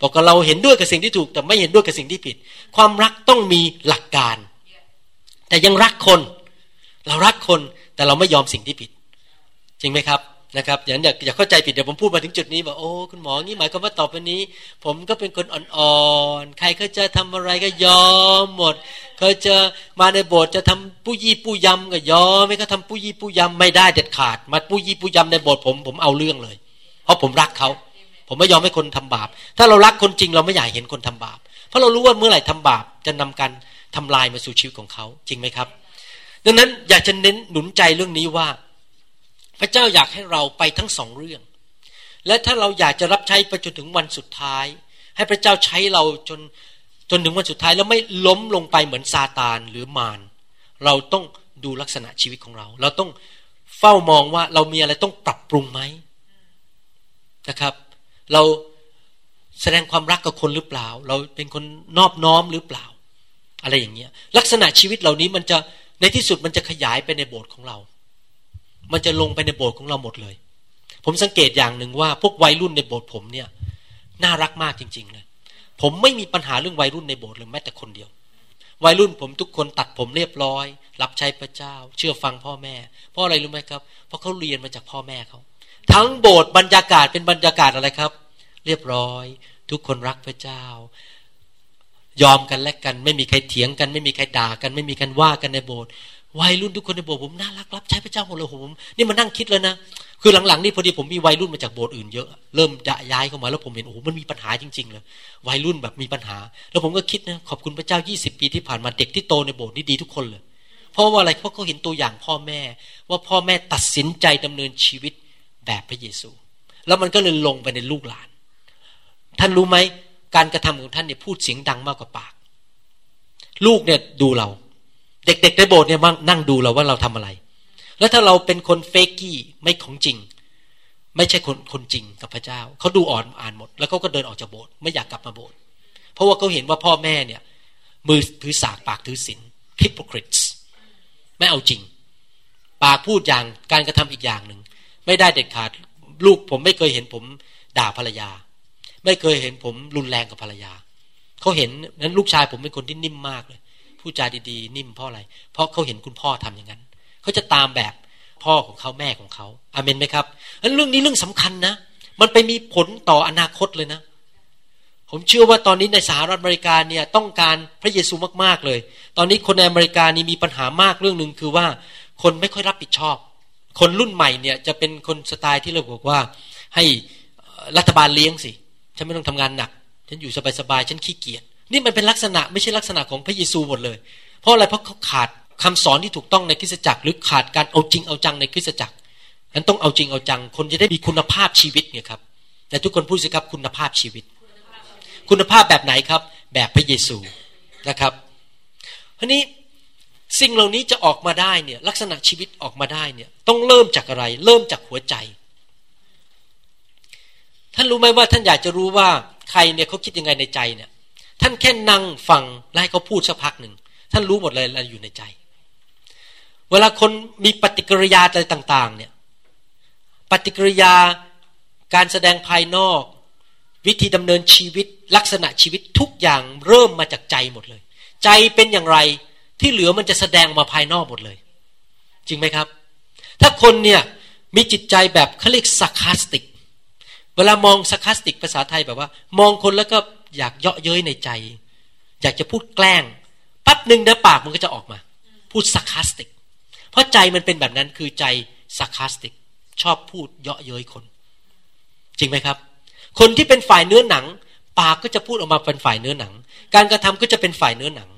[SPEAKER 3] บอกว่าเราเห็นด้วยกับสิ่งที่ถูก แต่ไม่เห็นด้วยกับสิ่งที่ผิด ความรักต้องมีหลักการ แต่ยังรักคน เรารักคนแต่เราไม่ยอมสิ่งที่ผิด จริงไหมครับนะครับอย่าอย่าอย่าเข้าใจผิดเดี๋ยวผมพูดมาถึงจุดนี้บอกโอ้คุณหมองี้หมายความว่าต่อไปนี้ ผมก็เป็นคนอ่อนๆใครเขาจะทำอะไรก็ยอมหมดเขาจะมาในโบสถ์จะทำผู้ยี่ผู้ยำก็ยอมไม่ก็ทำผู้ยี่ผู้ยำไม่ได้เด็ดขาด มาผู้ยี่ผู้ยำในโบสถ์ผมผมเอาเรื่องเลย เพราะผมรักเขา ผมไม่ยอมให้คนทำบาป ถ้าเรารักคนจริงเราไม่อยากเห็นคนทำบาป เพราะเรารู้ว่าเมื่อไหร่ทำบาปจะนำการทำลายมาสู่ชีวิตของเขาจริงไหมครับ ดังนั้นอยากจะเน้นหนุนใจเรื่องนี้ว่า พระเจ้าอยากให้เราไปทั้งสองเรื่อง และถ้าเราอยากจะรับใช้ไปจนถึงวันสุดท้าย ให้พระเจ้าใช้เราจนจนถึงวันสุดท้ายแล้วไม่ล้มลงไปเหมือนซาตานหรือมารเราต้องดูลักษณะชีวิตของเรา เราต้องเฝ้ามองว่าเรามีอะไรต้องปรับปรุงไหมนะครับ เราแสดงความรักกับคนหรือเปล่า เราเป็นคนนอบน้อมหรือเปล่า อะไรอย่างเงี้ย ลักษณะชีวิตเหล่านี้มันจะในที่สุดมันจะขยายไปในโบสถ์ของเรา มันจะลงไปในโบสถ์ของเราหมดเลย ผมสังเกตอย่างหนึ่งว่าพวกวัยรุ่นในโบสถ์ผมเนี่ย น่ารักมากจริง ๆ เลย ผมไม่มีปัญหาเรื่องวัยรุ่นในโบสถ์เลยแม้แต่คนเดียว วัยรุ่นผมทุกคนตัดผมเรียบร้อย รับใช้พระเจ้า เชื่อฟังพ่อแม่ เพราะอะไรรู้ไหมครับ เพราะเขาเรียนมาจากพ่อแม่เขา ทั้งโบสถ์บรรยากาศเป็นบรรยากาศอะไรครับ เรียบร้อย ทุกคนรักพระเจ้า ยอมกันและกัน ไม่มีใครเถียงกัน ไม่มีใครด่ากัน ไม่มีการว่ากันในโบสถ์วัยรุ่นทุกคนในโบสถ์ผมน่ารักรับใช้พระเจ้าหมดเลยผมนี่มานั่งคิดแล้วนะคือหลังๆนี่พอดีผมมีวัยรุ่นมาจากโบสถ์อื่นเยอะเริ่มย้ายเข้ามาแล้วผมเห็นโอ้โหมันมีปัญหาจริงๆเลยวัยรุ่นแบบมีปัญหา แล้วผมก็คิดนะขอบคุณพระเจ้า 20 ปีที่ผ่านมาเด็กที่โตในโบสถ์นี่ดีทุกคนเลย เพราะว่าอะไรเพราะเขาเห็นตัวอย่างพ่อแม่ ว่าพ่อแม่ตัดสินใจดำเนินชีวิต แบบพระเยซู แล้วมันก็เลยลงไปในลูกหลาน ท่านรู้ไหมการกระทำของท่านเนี่ยพูดเสียงดังมากกว่าปาก ลูกเนี่ยดูเรา เด็กๆในโบสถ์เนี่ยนั่งดูเราว่าเราทำอะไร แล้วถ้าเราเป็นคนเฟกกี้ไม่ของจริง ไม่ใช่คนคนจริงกับพระเจ้าเขาดูอ่อนอ่านหมด แล้วเขาก็เดินออกจากโบสถ์ไม่อยากกลับมาโบสถ์เพราะว่าเขาเห็นว่าพ่อแม่เนี่ย มือถือสากปากถือศีล hypocrites ไม่เอาจริง ปากพูดอย่างการกระทำอีกอย่างหนึ่ง ไม่ได้เด็ดขาด ลูกผมไม่เคยเห็นผมด่าภรรยา ไม่เคยเห็นผมรุนแรงกับภรรยาเขาเห็นนั้นลูกชายผมเป็นคนที่นิ่มมากเลยพูดจาดีๆ นิ่มเพราะอะไร เพราะเขาเห็นคุณพ่อทำอย่างนั้นเขาจะตามแบบพ่อของเขาแม่ของเขาอาเมนไหมครับนั้นเรื่องนี้เรื่องสำคัญนะ มันไปมีผลต่ออนาคตเลยนะ ผมเชื่อว่าตอนนี้ในสหรัฐอเมริกาเนี่ยต้องการพระเยซูมากๆเลย ตอนนี้คนในอเมริกานี่มีปัญหามากเรื่องหนึ่งคือว่าคนไม่ค่อยรับผิดชอบ คนรุ่นใหม่เนี่ยจะเป็นคนสไตล์ที่เราบอกว่าให้รัฐบาลเลี้ยงสิฉันไม่ต้องทำงานหนัก ฉันอยู่สบายๆฉันขี้เกียจนี่มันเป็นลักษณะไม่ใช่ลักษณะของพระเยซูหมดเลย เพราะอะไรเพราะเขาขาดคำสอนที่ถูกต้องในคริสตจักร หรือขาดการเอาจริงเอาจังในคริสตจักรนั้นต้องเอาจริงเอาจัง คนจะได้มีคุณภาพชีวิตไงครับ แต่ทุกคนพูดสิครับคุณภาพชีวิต คุณภาพแบบไหนครับ แบบพระเยซูนะครับทีนี้ สิ่งเหล่านี้จะออกมาได้เนี่ยลักษณะชีวิตออกมาได้เนี่ยต้องเริ่มจากอะไร เริ่มจากหัวใจ ท่านรู้ไหมว่าท่านอยากจะรู้ว่าใครเนี่ยเขาคิดยังไงในใจเนี่ย ท่านแค่นั่งฟังแล้วให้เขาพูดสักพักหนึ่งท่านรู้หมดเลยอะไรอยู่ในใจ เวลาคนมีปฏิกิริยาอะไรต่าง ๆ เนี่ย ปฏิกิริยาการแสดงภายนอก วิธีดำเนินชีวิต ลักษณะชีวิตทุกอย่างเริ่มมาจากใจหมดเลย ใจเป็นอย่างไร ที่เหลือมันจะแสดงมาภายนอกหมดเลย จริงไหมครับ ถ้าคนเนี่ยมีจิตใจแบบเขาเรียกสักคาสติก เวลามองสักคาสติกภาษาไทยแบบว่า มองคนแล้วก็อยากเยาะเย้ยในใจ อยากจะพูดแกล้งปั๊บหนึ่งนื้อปากมันก็จะออกมา พูดสักคาสติก เพราะใจมันเป็นแบบนั้นคือใจสักคาสติก ชอบพูดเยาะเย้ยคน จริงไหมครับ คนที่เป็นฝ่ายเนื้อหนัง ปากก็จะพูดออกมาเป็นฝ่ายเนื้อหนัง การกระทำก็จะเป็นฝ่ายเนื้อหนัง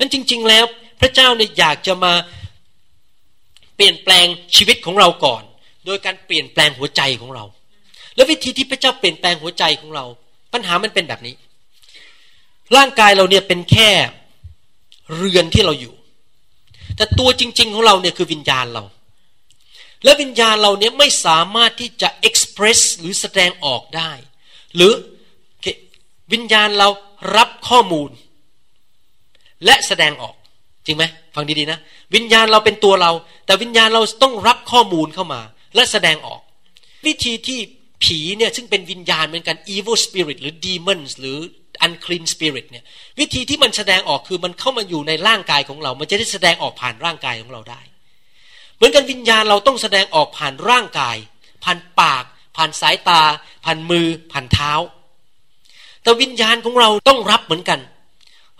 [SPEAKER 3] นั้นจริง ๆ แล้วพระเจ้าเนี่ยอยากจะมาเปลี่ยนแปลงชีวิตของเราก่อน โดยการเปลี่ยนแปลงหัวใจของเรา แล้ววิธีที่พระเจ้าเปลี่ยนแปลงหัวใจของเรา ปัญหามันเป็นแบบนี้ ร่างกายเราเนี่ยเป็นแค่เรือนที่เราอยู่ แต่ตัวจริง ๆ ของเราเนี่ยคือวิญญาณเรา และวิญญาณเราเนี่ยไม่สามารถที่จะเอ็กซ์เพรสหรือแสดงออกได้ หรือวิญญาณเรารับข้อมูล และแสดงออกจริงไหมฟังดีๆนะ วิญญาณเราเป็นตัวเรา แต่วิญญาณเราต้องรับข้อมูลเข้ามา และแสดงออก วิธีที่ผีเนี่ยซึ่งเป็นวิญญาณเหมือนกัน evil spirit หรือ demons หรือ unclean spirit เนี่ยวิธีที่มันแสดงออกคือมันเข้ามาอยู่ในร่างกายของเรา มันจะได้แสดงออกผ่านร่างกายของเราได้ เหมือนกันวิญญาณเราต้องแสดงออกผ่านร่างกาย ผ่านปาก ผ่านสายตา ผ่านมือ ผ่านเท้า แต่วิญญาณของเราต้องรับเหมือนกัน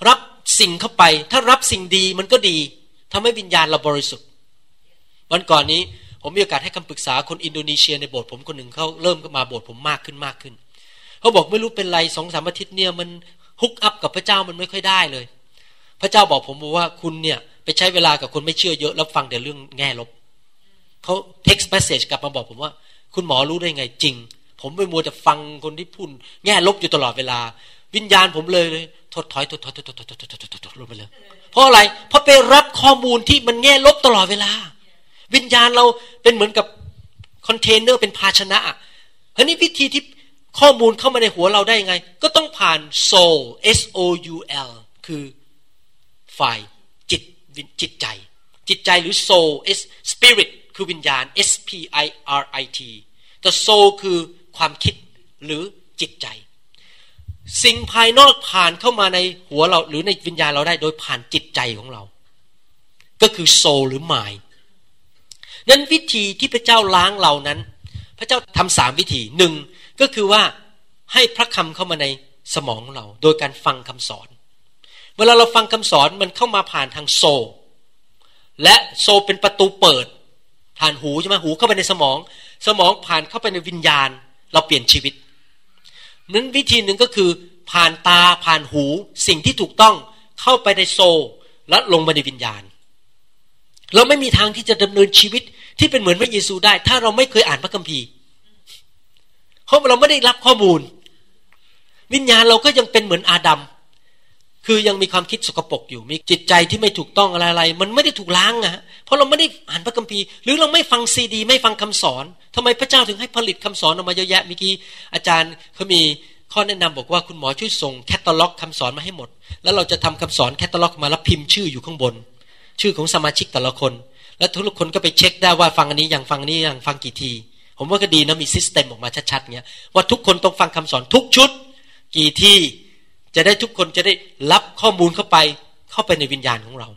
[SPEAKER 3] รับ สิ่งเข้าไป ถ้ารับสิ่งดีมันก็ดีทำให้วิญญาณเราบริสุทธิ์ วันก่อนนี้ผมมีโอกาสให้คำปรึกษาคนอินโดนีเซียในโบสถ์ผมคนหนึ่งเขาเริ่มมาโบสถ์ผมมากขึ้นมากขึ้นเขาบอกไม่รู้เป็นไรสองสามอาทิตย์เนี่ยมันฮุกอัพกับพระเจ้ามันไม่ค่อยได้เลย พระเจ้าบอกผมบอกว่าคุณเนี่ยไปใช้เวลากับคนไม่เชื่อเยอะแล้วฟังแต่เรื่องแง่ลบเขา text message กลับมาบอกผมว่า คุณหมอรู้ได้ไงจริง ผมไปมัวแต่ฟังคนที่พูดแง่ลบอยู่ตลอดเวลา วิญญาณผมเลยเลย ถดถอยถดถอยถดถอยถดถอยถดถอยถดลงไปเลย เพราะอะไร เพราะไปรับข้อมูลที่มันแง่ลบตลอดเวลา วิญญาณเราเป็นเหมือนกับคอนเทนเนอร์เป็นภาชนะอันนี้วิธีที่ข้อมูลเข้ามาในหัวเราได้ยังไง ก็ต้องผ่าน soul s o u l คือฝ่ายจิตจิตใจ จิตใจหรือ soul s spirit คือวิญญาณ s p i r i t แต่ soul คือความคิดหรือจิตใจ สิ่งภายนอกผ่านเข้ามาในหัวเรา หรือในวิญญาณเราได้โดยผ่านจิตใจของเรา ก็คือโซลหรือหมายนั้นวิธีที่พระเจ้าล้างเรานั้น พระเจ้าทำสามวิธีหนึ่งก็คือว่าให้พระคำเข้ามาในสมองของเรา โดยการฟังคำสอน เวลาเราฟังคำสอนมันเข้ามาผ่านทางโซ และโซเป็นประตูเปิด ผ่านหูใช่ไหมหูเข้าไปในสมอง สมองผ่านเข้าไปในวิญญาณ เราเปลี่ยนชีวิต นั้นวิธีหนึ่งก็คือผ่านตาผ่านหูสิ่งที่ถูกต้องเข้าไปในโซและลงมาในวิญญาณ เราไม่มีทางที่จะดำเนินชีวิตที่เป็นเหมือนพระเยซูได้ ถ้าเราไม่เคยอ่านพระคัมภีร์เพราะเราไม่ได้รับข้อมูล วิญญาณเราก็ยังเป็นเหมือนอาดัม คือยังมีความคิดสกปรกอยู่ มีจิตใจที่ไม่ถูกต้องอะไรๆ มันไม่ได้ถูกล้างอะเพราะเราไม่ได้อ่านพระคัมภีร์ หรือเราไม่ฟังซีดี ไม่ฟังคำสอนทำไมพระเจ้าถึงให้ผลิตคำสอนออกมาเยอะแยะเมื่อกี้อาจารย์เขามีข้อแนะนำบอกว่าคุณหมอช่วยส่งแคตตาล็อกคำสอนมาให้หมด แล้วเราจะทำคำสอนแคตตาล็อกมาแล้วพิมพ์ชื่ออยู่ข้างบน ชื่อของสมาชิกแต่ละคน แล้วทุกคนก็ไปเช็คได้ว่าฟังอันนี้อย่างฟังนี้อย่างฟังกี่ที ผมว่าก็ดีนะมีซิสเต็มออกมาชัดๆเงี้ยว่าทุกคนต้องฟังคำสอนทุกชุด กี่ที่ จะได้ทุกคนจะได้รับข้อมูลเข้าไปเข้าไปในวิญญาณของเรา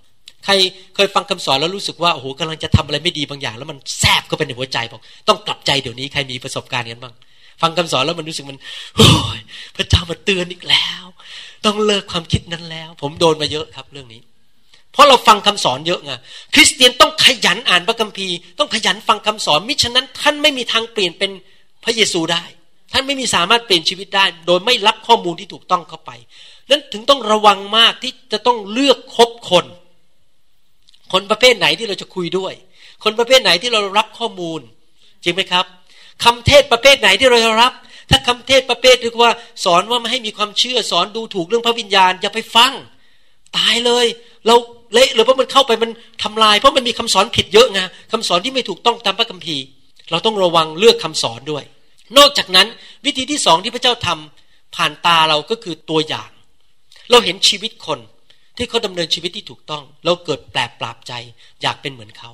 [SPEAKER 3] ใครเคยฟังคำสอนแล้วรู้สึกว่าโอ้โหกำลังจะทำอะไรไม่ดีบางอย่าง แล้วมันแทบเข้าไปในหัวใจบอกต้องกลับใจเดี๋ยวนี้ใครมีประสบการณ์กันบ้างฟังคำสอนแล้วมันรู้สึกมันโอ้ยพระเจ้ามาเตือนอีกแล้ว ต้องเลิกความคิดนั้นแล้ว ผมโดนมาเยอะครับเรื่องนี้ เพราะเราฟังคำสอนเยอะไงคริสเตียนต้องขยันอ่านพระคัมภีร์ ต้องขยันฟังคำสอนมิฉะนั้นท่านไม่มีทางเปลี่ยนเป็นพระเยซูได้ ท่านไม่มีสามารถเปลี่ยนชีวิตได้ โดยไม่รับข้อมูลที่ถูกต้องเข้าไป นั้นถึงต้องระวังมากที่จะต้องเลือกคบคน คนประเภทไหนที่เราจะคุยด้วย คนประเภทไหนที่เรารับข้อมูล จริงไหมครับคำเทศประเภทไหนที่เราจะรับ ถ้าคำเทศประเภทที่ว่า สอนว่าไม่ให้มีความเชื่อสอนดูถูกเรื่องพระวิญญาณอย่าไปฟัง ตายเลย เราเละเลยเพราะมันเข้าไปมันทำลาย เพราะมันมีคำสอนผิดเยอะไงคำสอนที่ไม่ถูกต้องตามพระคัมภีร์ เราต้องระวังเลือกคำสอนด้วย นอกจากนั้นวิธีที่สองที่พระเจ้าทำผ่านตาเราก็คือตัวอย่าง เราเห็นชีวิตคนที่เขาดำเนินชีวิตที่ถูกต้อง เราเกิดแปลกปราบใจ อยากเป็นเหมือนเขา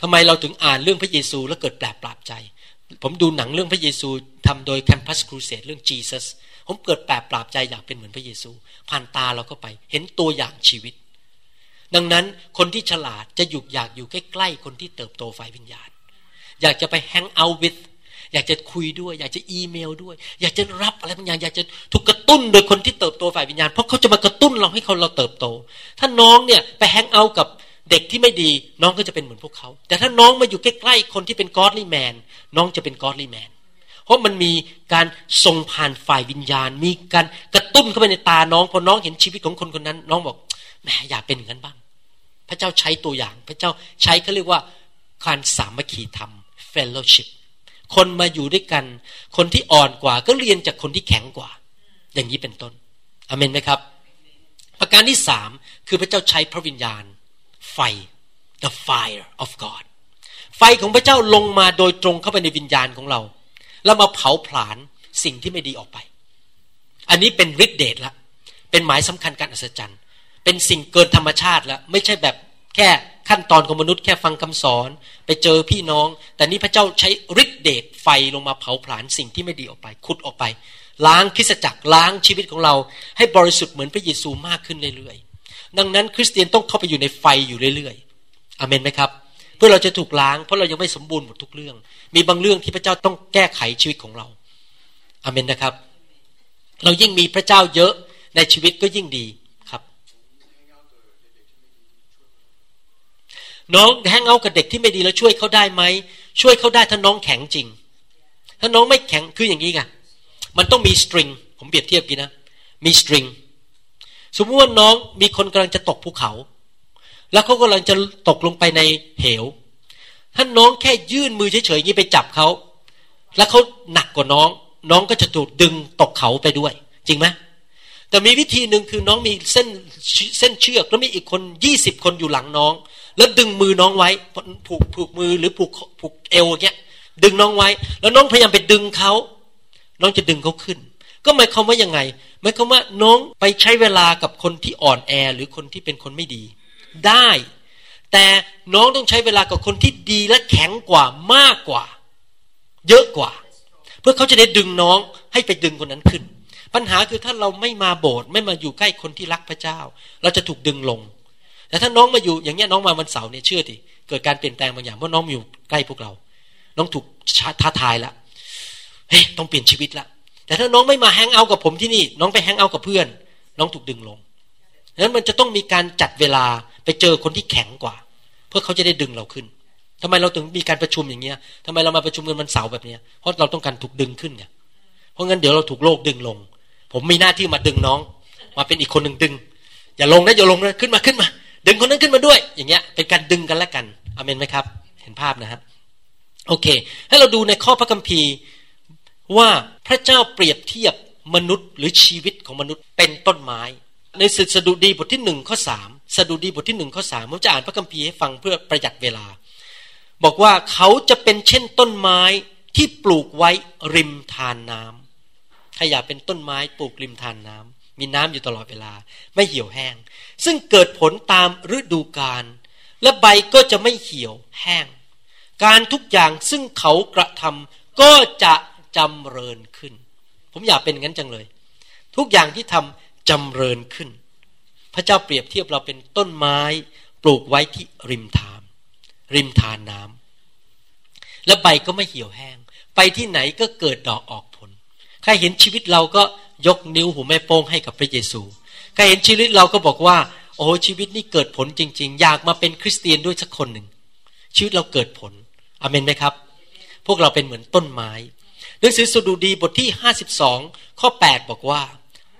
[SPEAKER 3] ทำไมเราถึงอ่านเรื่องพระเยซูแล้วเกิดแปลกปราบใจ ผมดูหนังเรื่องพระเยซูทำโดย Campus Crusade เรื่อง Jesus ผมเกิดแปลกปราบใจอยากเป็นเหมือนพระเยซู ผ่านตาเราก็ไป เห็นตัวอย่างชีวิต ดังนั้นคนที่ฉลาดจะอยู่อยากอยู่ใกล้ๆคนที่เติบโตฝ่ายวิญญาณ อยากจะไปแฮงเอาท์วิดอยากจะคุยด้วย อยากจะอีเมลด้วย อยากจะรับอะไรบางอย่าง อยากจะถูกกระตุ้นโดยคนที่เติบโตฝ่ายวิญญาณ เพราะเขาจะมากระตุ้นเราให้เขาเราเติบโต ถ้าน้องเนี่ยไปแฮงเอาท์กับเด็กที่ไม่ดี น้องก็จะเป็นเหมือนพวกเขา แต่ถ้าน้องมาอยู่ใกล้ๆคนที่เป็นกอดลี่แมนน้องจะเป็นกอดลี่แมนเพราะมันมีการส่งผ่านฝ่ายวิญญาณ มีการกระตุ้นเข้าไปในตาน้องพอน้องเห็นชีวิตของคนคนนั้น น้องบอกแหมอยากเป็นอย่างนั้นบ้าง พระเจ้าใช้ตัวอย่าง พระเจ้าใช้เขาเรียกว่าการสามัคคีธรรม fellowship คนมาอยู่ด้วยกัน คนที่อ่อนกว่า ก็เรียนจากคนที่แข็งกว่า อย่างนี้เป็นต้นอเมนไหมครับ ประการที่สามคือพระเจ้าใช้พระวิญญาณ ไฟ the fire of God ไฟของพระเจ้าลงมาโดยตรงเข้าไปในวิญญาณของเรา แล้วมาเผาผลาญสิ่งที่ไม่ดีออกไป อันนี้เป็นฤทธิเดชละ เป็นหมายสำคัญการอัศจรรย์ เป็นสิ่งเกินธรรมชาติแล้ว ไม่ใช่แบบแค่ ขั้นตอนของมนุษย์แค่ฟังคำสอน ไปเจอพี่น้อง แต่นี่พระเจ้าใช้ฤทธิเดชไฟลงมาเผาผลาญสิ่งที่ไม่ดีออกไป ขุดออกไป ล้างคริสจักรล้างชีวิตของเรา ให้บริสุทธิ์เหมือนพระเยซูมากขึ้นเรื่อยๆ ดังนั้น คริสเตียนต้องเข้าไปอยู่ในไฟอยู่เรื่อยๆอเมนไหมครับ เพื่อเราจะถูกล้างเพราะเรายังไม่สมบูรณ์หมดทุกเรื่อง มีบางเรื่องที่พระเจ้าต้องแก้ไขชีวิตของเราอเมนนะครับ เรายิ่งมีพระเจ้าเยอะในชีวิตก็ยิ่งดี น้องแฮงเอากับเด็กที่ไม่ดีแล้วช่วยเขาได้ไหมช่วยเขาได้ถ้าน้องแข็งจริง ถ้าน้องไม่แข็งคืออย่างนี้ไงมันต้องมีสตริงผมเปรียบเทียบกันนะมีสตริงสมมติว่าน้องมีคนกำลังจะตกภูเขา แล้วเขากำลังจะตกลงไปในเหว ถ้าน้องแค่ยื่นมือเฉยๆงี้ไปจับเขา แล้วเขาหนักกว่าน้อง น้องก็จะถูกดึงตกเขาไปด้วย จริงไหมแต่มีวิธีหนึ่งคือน้องมีเส้นเส้นเชือกแล้วมีอีกคนยี่สิบคนอยู่หลังน้อง แล้วดึงมือน้องไว้ผูกผูกมือหรือผูกผูกเอวเงี้ย ดึงน้องไว้ แล้วน้องพยายามไปดึงเขาน้องจะดึงเขาขึ้น ก็หมายความว่ายังไงหมายความว่าน้องไปใช้เวลากับคนที่อ่อนแอหรือคนที่เป็นคนไม่ดี ได้ แต่น้องต้องใช้เวลากับคนที่ดีและแข็งกว่ามากกว่า เยอะกว่า เพื่อเขาจะได้ดึงน้องให้ไปดึงคนนั้นขึ้น ปัญหาคือถ้าเราไม่มาโบสถ์ไม่มาอยู่ใกล้คนที่รักพระเจ้า เราจะถูกดึงลง แต่ถ้าน้องมาอยู่อย่างเงี้ยน้องมาวันเสาร์เนี่ยเชื่อทีเกิดการเปลี่ยนแปลงบางอย่างเพราะน้องอยู่ใกล้พวกเรา น้องถูกท้าทายล้วเฮ้ยต้องเปลี่ยนชีวิตละแต่ถ้าน้องไม่มาแฮงเอากับผมที่นี่ น้องไปแฮงเอากับเพื่อน น้องถูกดึงลงดังนั้นมันจะต้องมีการจัดเวลาไปเจอคนที่แข็งกว่า เพื่อเขาจะได้ดึงเราขึ้นทำไมเราถึงมีการประชุมอย่างเงี้ยทำไมเรามาประชุมกันวันเสาร์แบบเนี้ยเพราะเราต้องการถูกดึงขึ้นไงเพราะงั้นเดี๋ยวเราถูกโลกดึงลง ผมมีหน้าที่มาดึงน้อง มาเป็นอีกคนหนึ่งดึง อย่าลงนะอย่าลงนะขึ้นมาขึ้นมา ดึงคนนั้นขึ้นมาด้วย อย่างเงี้ย เป็นการดึงกันและกันอเมนไหมครับ เห็นภาพนะครับโอเค ให้เราดูในข้อพระคัมภีร์ว่าพระเจ้าเปรียบเทียบมนุษย์ หรือชีวิตของมนุษย์เป็นต้นไม้ ในสุดสดุดีบทที่หนึ่งข้อสามสดุดีบทที่หนึ่งข้อสามผมจะอ่านพระคัมภีร์ให้ฟังเพื่อประหยัดเวลา บอกว่าเขาจะเป็นเช่นต้นไม้ที่ปลูกไว้ริมทานน้ำใครอยากเป็นต้นไม้ปลูกริมทานน้ำ มีน้ำอยู่ตลอดเวลา ไม่เหี่ยวแห้ง ซึ่งเกิดผลตามฤดูกาลและใบก็จะไม่เหี่ยวแห้ง การทุกอย่างซึ่งเขากระทำก็จะจำเริญขึ้น ผมอยากเป็นงั้นจังเลย ทุกอย่างที่ทำจำเริญขึ้น พระเจ้าเปรียบเทียบเราเป็นต้นไม้ปลูกไว้ที่ริมทานริมทานน้ำและใบก็ไม่เหี่ยวแห้ง ไปที่ไหนก็เกิดดอกออกผล ใครเห็นชีวิตเราก็ ยกนิ้วหูแม่โป้งให้กับพระเยซูใครเห็นชีวิตเราก็บอกว่า โอ้ชีวิตนี้เกิดผลจริง ๆ อยากมาเป็นคริสเตียนด้วยสักคนหนึ่งชีวิตเราเกิดผลอเมนไหมครับ พวกเราเป็นเหมือนต้นไม้หนังสือสดุดีบทที่ห้าสิบสองข้อแปดบอกว่า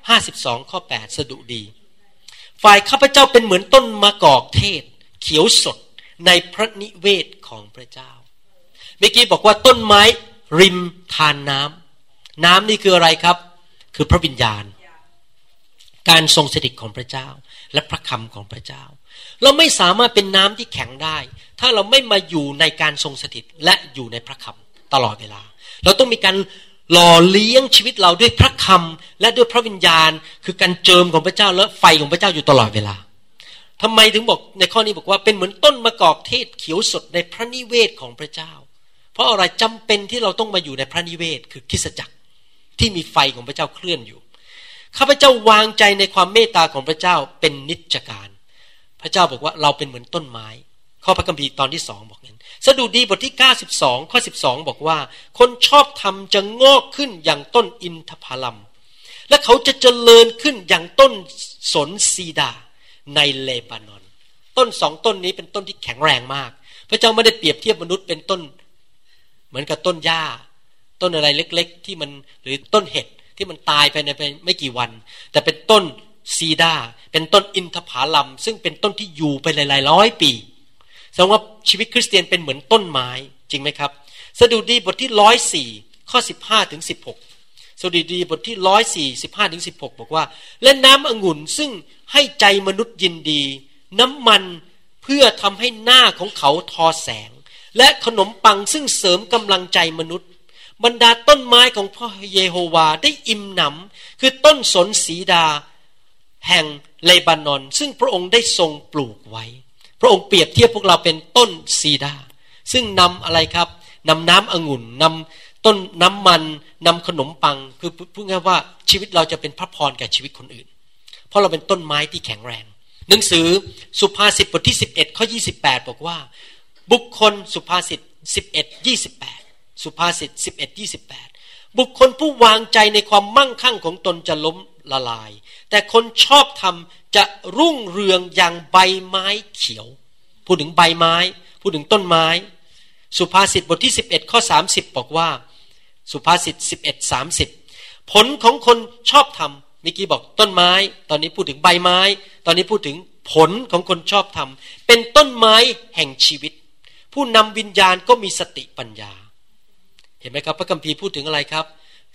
[SPEAKER 3] ห้าสิบสองข้อแปดสดุดี ฝ่ายข้าพเจ้าเป็นเหมือนต้นมะกอกเทศ เขียวสดในพระนิเวศของพระเจ้า เมื่อกี้บอกว่าต้นไม้ริมทานน้ำน้ำนี่คืออะไรครับ คือพระวิญญาณ การทรงสถิตของพระเจ้า และพระคำของพระเจ้า เราไม่สามารถเป็นน้ำที่แข็งได้ ถ้าเราไม่มาอยู่ในการทรงสถิตและอยู่ในพระคำตลอดเวลา เราต้องมีการหล่อเลี้ยงชีวิตเราด้วยพระคำและด้วยพระวิญญาณ คือการเจิมของพระเจ้าและไฟของพระเจ้าอยู่ตลอดเวลาทำไมถึงบอกในข้อนี้บอกว่าเป็นเหมือนต้นมะกอกเทศเขียวสดในพระนิเวศของพระเจ้า เพราะอะไรจำเป็นที่เราต้องมาอยู่ในพระนิเวศคือคริสจักร ที่มีไฟของพระเจ้าเคลื่อนอยู่ ข้าพเจ้าวางใจในความเมตตาของพระเจ้าเป็นนิจการ พระเจ้าบอกว่าเราเป็นเหมือนต้นไม้ ข้อพระคัมภีร์ตอนที่สองบอกงั้น สดุดีบทที่ 92 ข้อ 12 บอกว่า คนชอบธรรมจะงอกขึ้นอย่างต้นอินทผลัม และเขาจะเจริญขึ้นอย่างต้นสนซีดาในเลบานอน ต้นสองต้นนี้เป็นต้นที่แข็งแรงมาก พระเจ้าไม่ได้เปรียบเทียบมนุษย์เป็นต้น เหมือนกับต้นหญ้า ต้นอะไรเล็ก ๆ ที่มันหรือต้นเห็ดที่มันตายไปในไม่กี่วัน แต่เป็นต้นซีดาเป็นต้นอินทผลัมซึ่งเป็นต้นที่อยู่ไปหลายๆร้อยปีแสดงว่าชีวิตคริสเตียนเป็นเหมือนต้นไม้จริงไหมครับ สดุดีบทที่ร้อยสี่ข้อสิบห้าถึงสิบหกสดุดีบทที่ร้อยสี่สิบห้าถึงสิบหกบอกว่า และน้ำองุ่นซึ่งให้ใจมนุษย์ยินดี น้ำมันเพื่อทำให้หน้าของเขาทอแสง และขนมปังซึ่งเสริมกำลังใจมนุษย์ บรรดาต้นไม้ของพ่อเยโฮวาได้อิ่มหนำคือต้นสนสีดา แห่งเลบานอน ซึ่งพระองค์ได้ทรงปลูกไว้ พระองค์เปรียบเทียบพวกเราเป็นต้นซีดา ซึ่งนำอะไรครับนำน้ำองุ่นนำต้นน้ำมันนำขนมปังคือพูดง่ายว่าชีวิตเราจะเป็นพระพรแก่ชีวิตคนอื่น เพราะเราเป็นต้นไม้ที่แข็งแรง หนังสือสุภาษิตบทที่ 11ข้อ28 บอกว่า บุคคลสุภาษิต11 28 สุภาษิต11 28บุคคลผู้วางใจในความมั่งคั่งของตนจะล้มละลาย แต่คนชอบทำจะรุ่งเรืองอย่างใบไม้เขียว พูดถึงใบไม้ พูดถึงต้นไม้ สุภาษิตบทที่ 11 ข้อ 30 บอกว่า สุภาษิต11 30 ผลของคนชอบทำเมื่อกี้บอกต้นไม้ ตอนนี้พูดถึงใบไม้ ตอนนี้พูดถึงผลของคนชอบทำเป็นต้นไม้แห่งชีวิต ผู้นำวิญญาณก็มีสติปัญญา เห็นไหมครับ พระคัมภีร์พูดถึงอะไรครับ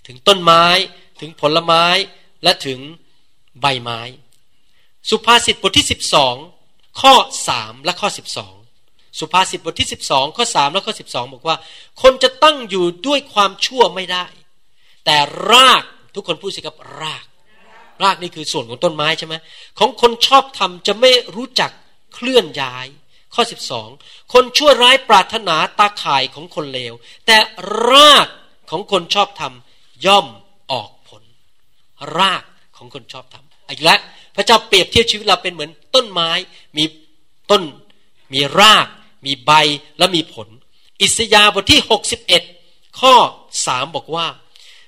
[SPEAKER 3] ถึงต้นไม้ถึงผลไม้และถึงใบไม้ สุภาษิตบทที่สิบสองข้อสามและข้อสิบสองสุภาษิตบทที่สิบสองข้อสามและข้อสิบสองบอกว่า คนจะตั้งอยู่ด้วยความชั่วไม่ได้ แต่รากทุกคนพูดสิครับราก รากนี่คือส่วนของต้นไม้ใช่ไหมของคนชอบทำจะไม่รู้จักเคลื่อนย้าย ข้อสิบสองคนชั่วร้ายปรารถนาตาข่ายของคนเลว แต่รากของคนชอบทำย่อมออกผล รากของคนชอบทำอีกแล้วพระเจ้าเปรียบเทียบชีวิตเราเป็นเหมือนต้นไม้มีต้นมีราก มีใบและมีผล อิสยาห์บทที่ 61 ข้อสามบอกว่า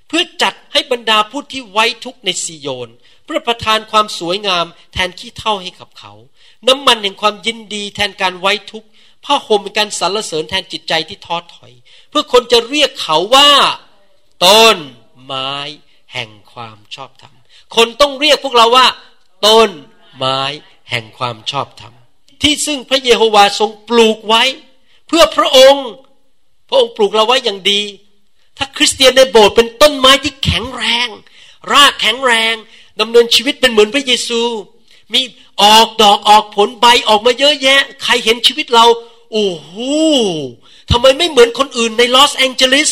[SPEAKER 3] เพื่อจัดให้บรรดาผู้ที่ไว้ทุกข์ในซีโยนเพื่อประทานความสวยงามแทนขี้เท่าให้กับเขา น้ำมันแห่งความยินดีแทนการไว้ทุกข์ผ้าห่มเป็นการสรรเสริญแทนจิตใจที่ท้อถอย เพื่อคนจะเรียกเขาว่าต้นไม้แห่งความชอบธรรม คนต้องเรียกพวกเราว่า ต้นไม้แห่งความชอบธรรม ที่ซึ่งพระเยโฮวาทรงปลูกไว้ เพื่อพระองค์ พระองค์ปลูกเราไว้อย่างดี ถ้าคริสเตียนในโบสถ์เป็นต้นไม้ที่แข็งแรง รากแข็งแรงดำเนินชีวิตเป็นเหมือนพระเยซู มีออกดอกออกผลใบออกมาเยอะแยะ ใครเห็นชีวิตเรา โอ้โหทำไมไม่เหมือนคนอื่นในลอสแองเจลิส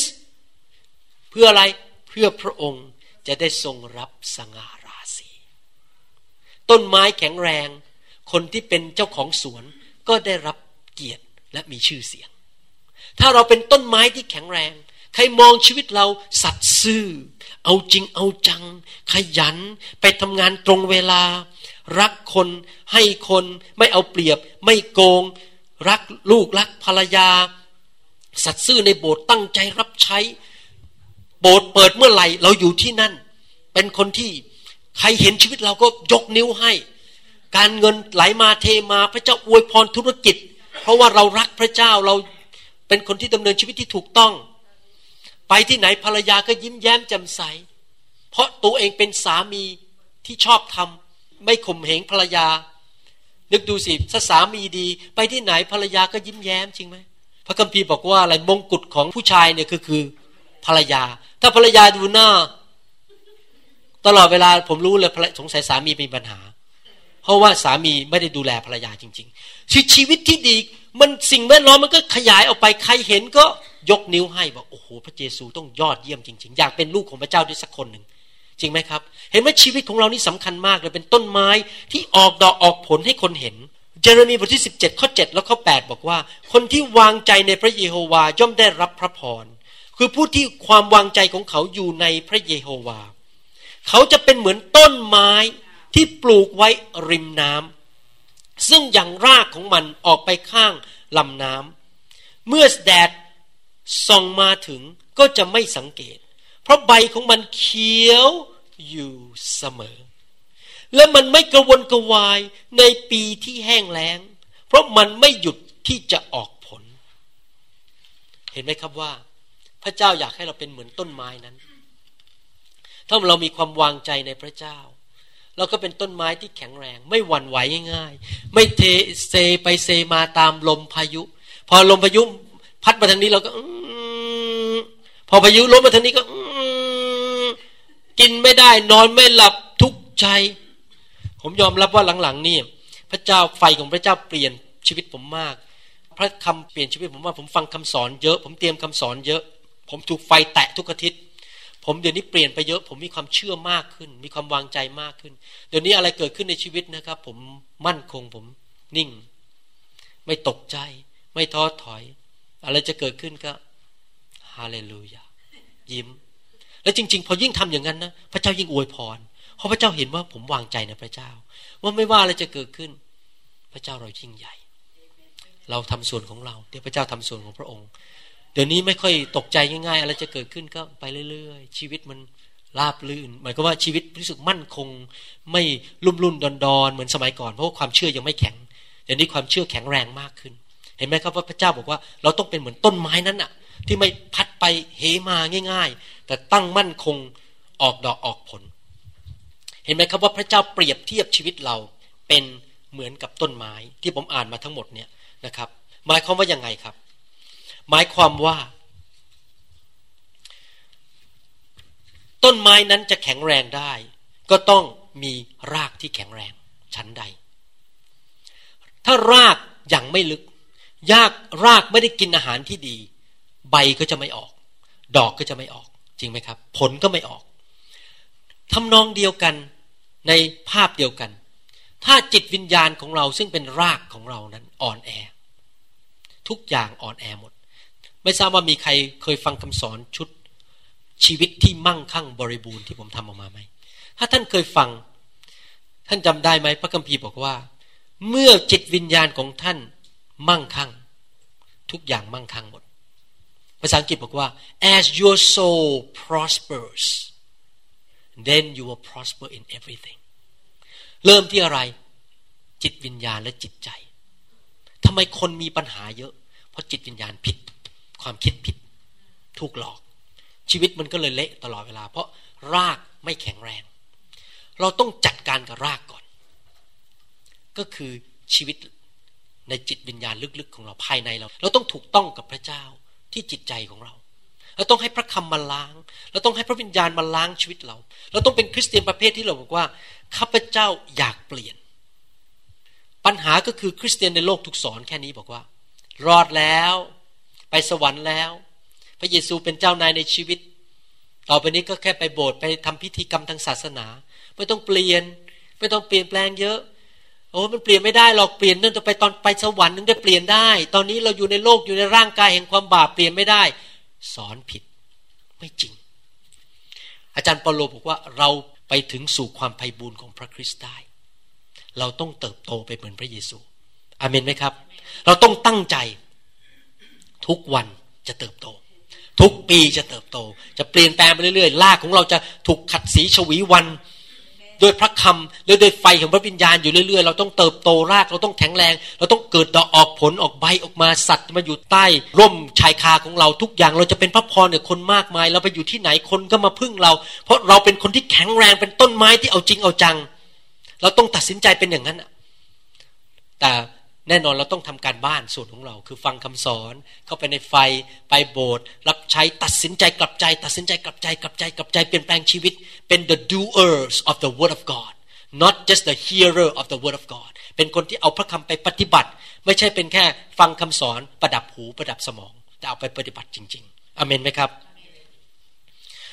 [SPEAKER 3] เพื่ออะไร เพื่อพระองค์จะได้ทรงรับสง่าราศีต้นไม้แข็งแรง คนที่เป็นเจ้าของสวนก็ได้รับเกียรติและมีชื่อเสียง ถ้าเราเป็นต้นไม้ที่แข็งแรง ใครมองชีวิตเราสัตย์ซื่อ เอาจริงเอาจัง ขยัน ไปทำงานตรงเวลา รักคนให้คนไม่เอาเปรียบ ไม่โกง รักลูกรักภรรยา สัตย์ซื่อในโบสถ์ตั้งใจรับใช้ โบสถ์เปิดเมื่อไหร่ เราอยู่ที่นั่น เป็นคนที่ใครเห็นชีวิตเราก็ยกนิ้วให้ การเงินไหลมาเทมาพระเจ้าอวยพรธุรกิจ เพราะว่าเรารักพระเจ้าเราเป็นคนที่ดำเนินชีวิตที่ถูกต้อง ไปที่ไหนภรรยาก็ยิ้มแย้มแจ่มใส เพราะตัวเองเป็นสามีที่ชอบทำ ไม่ข่มเหงภรรยา นึกดูสิถ้าสามีดี ไปที่ไหนภรรยาก็ยิ้มแย้มจริงไหมพระคัมภีร์บอกว่าอะไรมงกุฎของผู้ชายเนี่ยก็คือภรรยา ถ้าภรรยาดูหน้า ตลอดเวลาผมรู้เลยสงสัยสามีมีปัญหา เพราะว่าสามีไม่ได้ดูแลภรรยาจริงๆชีชีวิตที่ดีมันสิ่งแวดล้อมมันก็ขยายออกไปใครเห็นก็ยกนิ้วให้บอกโอ้โห พระเยซูต้องยอดเยี่ยมจริง ๆ อยากเป็นลูกของพระเจ้าด้วยสักคนหนึ่ง จริงไหมครับ เห็นไหมชีวิตของเรานี่สำคัญมากเลยเป็นต้นไม้ที่ออกดอกออกผลให้คนเห็น เจเรมีบทที่ 17 ข้อ 7 แล้วข้อ 8 บอกว่า คนที่วางใจในพระเยโฮวาย่อมได้รับพระพร คือผู้ที่ความวางใจของเขาอยู่ในพระเยโฮวา เขาจะเป็นเหมือนต้นไม้ที่ปลูกไว้ริมน้ำซึ่งอย่างรากของมันออกไปข้างลำน้ำเมื่อแดดส่องมาถึงก็จะไม่สังเกต เพราะใบของมันเขียวอยู่เสมอ และมันไม่กระวนกระวายในปีที่แห้งแล้ง เพราะมันไม่หยุดที่จะออกผล เห็นไหมครับว่า พระเจ้าอยากให้เราเป็นเหมือนต้นไม้นั้น ถ้าเรามีความวางใจในพระเจ้าเราก็เป็นต้นไม้ที่แข็งแรง ไม่หวั่นไหวง่ายๆ ไม่เทเซไปเซมาตามลมพายุ พอลมพายุ พัดมาทางนี้เราก็พอพายุล้มมาทางนี้ก็ กินไม่ได้ นอนไม่หลับทุกข์ใจ ผมยอมรับว่าหลังๆนี่พระเจ้าไฟของพระเจ้าเปลี่ยนชีวิตผมมาก พระคำเปลี่ยนชีวิตผมว่าผมฟังคำสอนเยอะ ผมเตรียมคำสอนเยอะ ผมถูกไฟแตะทุกอาทิตย์ผมเดี๋ยวนี้เปลี่ยนไปเยอะ ผมมีความเชื่อมากขึ้น มีความวางใจมากขึ้น เดี๋ยวนี้อะไรเกิดขึ้นในชีวิตนะครับ ผมมั่นคงผมนิ่ง ไม่ตกใจ ไม่ท้อถอย อะไรจะเกิดขึ้นก็ฮาเลลูยายิ้ม แล้วจริง ๆ พอยิ่งทำอย่างนั้นนะพระเจ้ายิ่งอวยพร เพราะพระเจ้าเห็นว่าผมวางใจในพระเจ้า ว่าไม่ว่าอะไรจะเกิดขึ้น พระเจ้าเรายิ่งใหญ่ เราทำส่วนของเราเดี๋ยวพระเจ้าทำส่วนของพระองค์ เดี๋ยวนี้ไม่ค่อยตกใจง่ายๆอะไรจะเกิดขึ้นก็ไปเรื่อยๆ ชีวิตมันราบลื่นหมายก็ว่าชีวิตรู้สึกมั่นคง ไม่ลุ่มลุ่นดอนดอนเหมือนสมัยก่อนเพราะว่าความเชื่อยังไม่แข็งเดี๋ยวนี้ความเชื่อแข็งแรงมากขึ้น เห็นไหมครับว่าพระเจ้าบอกว่าเราต้องเป็นเหมือนต้นไม้นั้นอะ ที่ไม่พัดไปเหมาง่าย ๆ แต่ตั้งมั่นคงออกดอกออกผล เห็นไหมครับว่าพระเจ้าเปรียบเทียบชีวิตเราเป็นเหมือนกับต้นไม้ที่ผมอ่านมาทั้งหมดเนี่ยนะครับ หมายความว่ายังไงครับ หมายความว่า ต้นไม้นั้นจะแข็งแรงได้ ก็ต้องมีรากที่แข็งแรงชั้นใด ถ้ารากยังไม่ลึก ยากรากไม่ได้กินอาหารที่ดี ใบก็จะไม่ออก ดอกก็จะไม่ออก จริงไหมครับ ผลก็ไม่ออกทำนองเดียวกันในภาพเดียวกัน ถ้าจิตวิญญาณของเราซึ่งเป็นรากของเรานั้นอ่อนแอ ทุกอย่างอ่อนแอหมด ไม่ทราบว่ามีใครเคยฟังคำสอนชุดชีวิตที่มั่งคั่งบริบูรณ์ที่ผมทำออกมาไหม ถ้าท่านเคยฟัง ท่านจำได้ไหมพระคัมภีร์บอกว่า เมื่อจิตวิญญาณของท่านมั่งคั่ง ทุกอย่างมั่งคั่งหมดาษาอังกฤษบอกว่า as your soul prospers then you will prosper in everything เริ่มที่อะไร จิตวิญญาณและจิตใจทำไมคนมีปัญหาเยอะ เพราะจิตวิญญาณผิด ความคิดผิด ถูกหลอก ชีวิตมันก็เลยเละตลอดเวลา เพราะรากไม่แข็งแรง เราต้องจัดการกับรากก่อน ก็คือชีวิตในจิตวิญญาณลึกๆ ของเราภายในเรา เราต้องถูกต้องกับพระเจ้า ที่จิตใจของเรา เราต้องให้พระคำมาล้าง เราต้องให้พระวิญญาณมาล้างชีวิตเรา เราต้องเป็นคริสเตียนประเภทที่เราบอกว่าข้าพเจ้าอยากเปลี่ยน ปัญหาก็คือคริสเตียนในโลกทุกสอนแค่นี้บอกว่า รอดแล้วไปสวรรค์แล้ว พระเยซูเป็นเจ้านายในชีวิต ต่อไปนี้ก็แค่ไปโบสถ์ไปทำพิธีกรรมทางศาสนา ไม่ต้องเปลี่ยน ไม่ต้องเปลี่ยนแปลงเยอะ โอ้มันเปลี่ยนไม่ได้หรอกเปลี่ยนนั่นจะไปตอนไปสวรรค์นึงได้เปลี่ยนได้ ตอนนี้เราอยู่ในโลกอยู่ในร่างกายแห่งความบาปเปลี่ยนไม่ได้ สอนผิดไม่จริง อาจารย์เปโลบอกว่าเราไปถึงสู่ความไพ่บูรณ์ของพระคริสต์ได้ เราต้องเติบโตไปเหมือนพระเยซูอาเมนไหมครับ เราต้องตั้งใจ ทุกวันจะเติบโต ทุกปีจะเติบโต จะเปลี่ยนแปลงไปเรื่อยๆลากของเราจะถูกขัดสีชวีวัน ด้วยพระคำและด้วยไฟของพระวิญญาณอยู่เรื่อยๆ เราต้องเติบโตราก เราต้องแข็งแรง เราต้องเกิดดอกออกผลออกใบออกมาสัตว์มาอยู่ใต้ ร่มชายคาของเราทุกอย่าง เราจะเป็นพระพรเนี่ยคนมากมาย เราไปอยู่ที่ไหนคนก็มาพึ่งเรา เพราะเราเป็นคนที่แข็งแรงเป็นต้นไม้ที่เอาจริงเอาจัง เราต้องตัดสินใจเป็นอย่างนั้นแต่ แน่นอนเราต้องทำการบ้านส่วนของเรา คือฟังคำสอน เข้าไปในไฟไปโบสถ์รับใช้ตัดสินใจกลับใจ ตัดสินใจกลับใจกลับใจกลับใจเปลี่ยนแปลงชีวิต เป็น the doers of the word of God not just the hearer of the word of God เป็นคนที่เอาพระคำไปปฏิบัติ ไม่ใช่เป็นแค่ฟังคำสอนประดับหูประดับสมอง แต่เอาไปปฏิบัติจริง ๆอเมนไหมครับ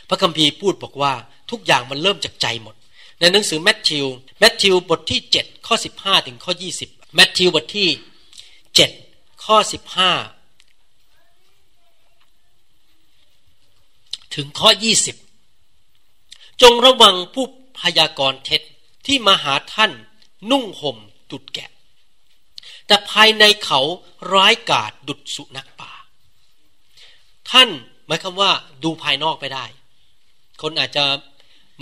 [SPEAKER 3] พระคัมภีร์พูดบอกว่าทุกอย่างมันเริ่มจากใจหมด ในหนังสือแมทธิวแมทธิวบทที่ 7 ข้อ 15 ถึงข้อ 20 แมทธิวบทที่7ข้อ15ถึงข้อ20จงระวังผู้พยากรณ์เท็จที่มาหาท่านนุ่งห่มดุดแกะ แต่ภายในเขาร้ายกาจดุดสุนัขป่า ท่านหมายคำว่าดูภายนอกไปได้ คนอาจจะ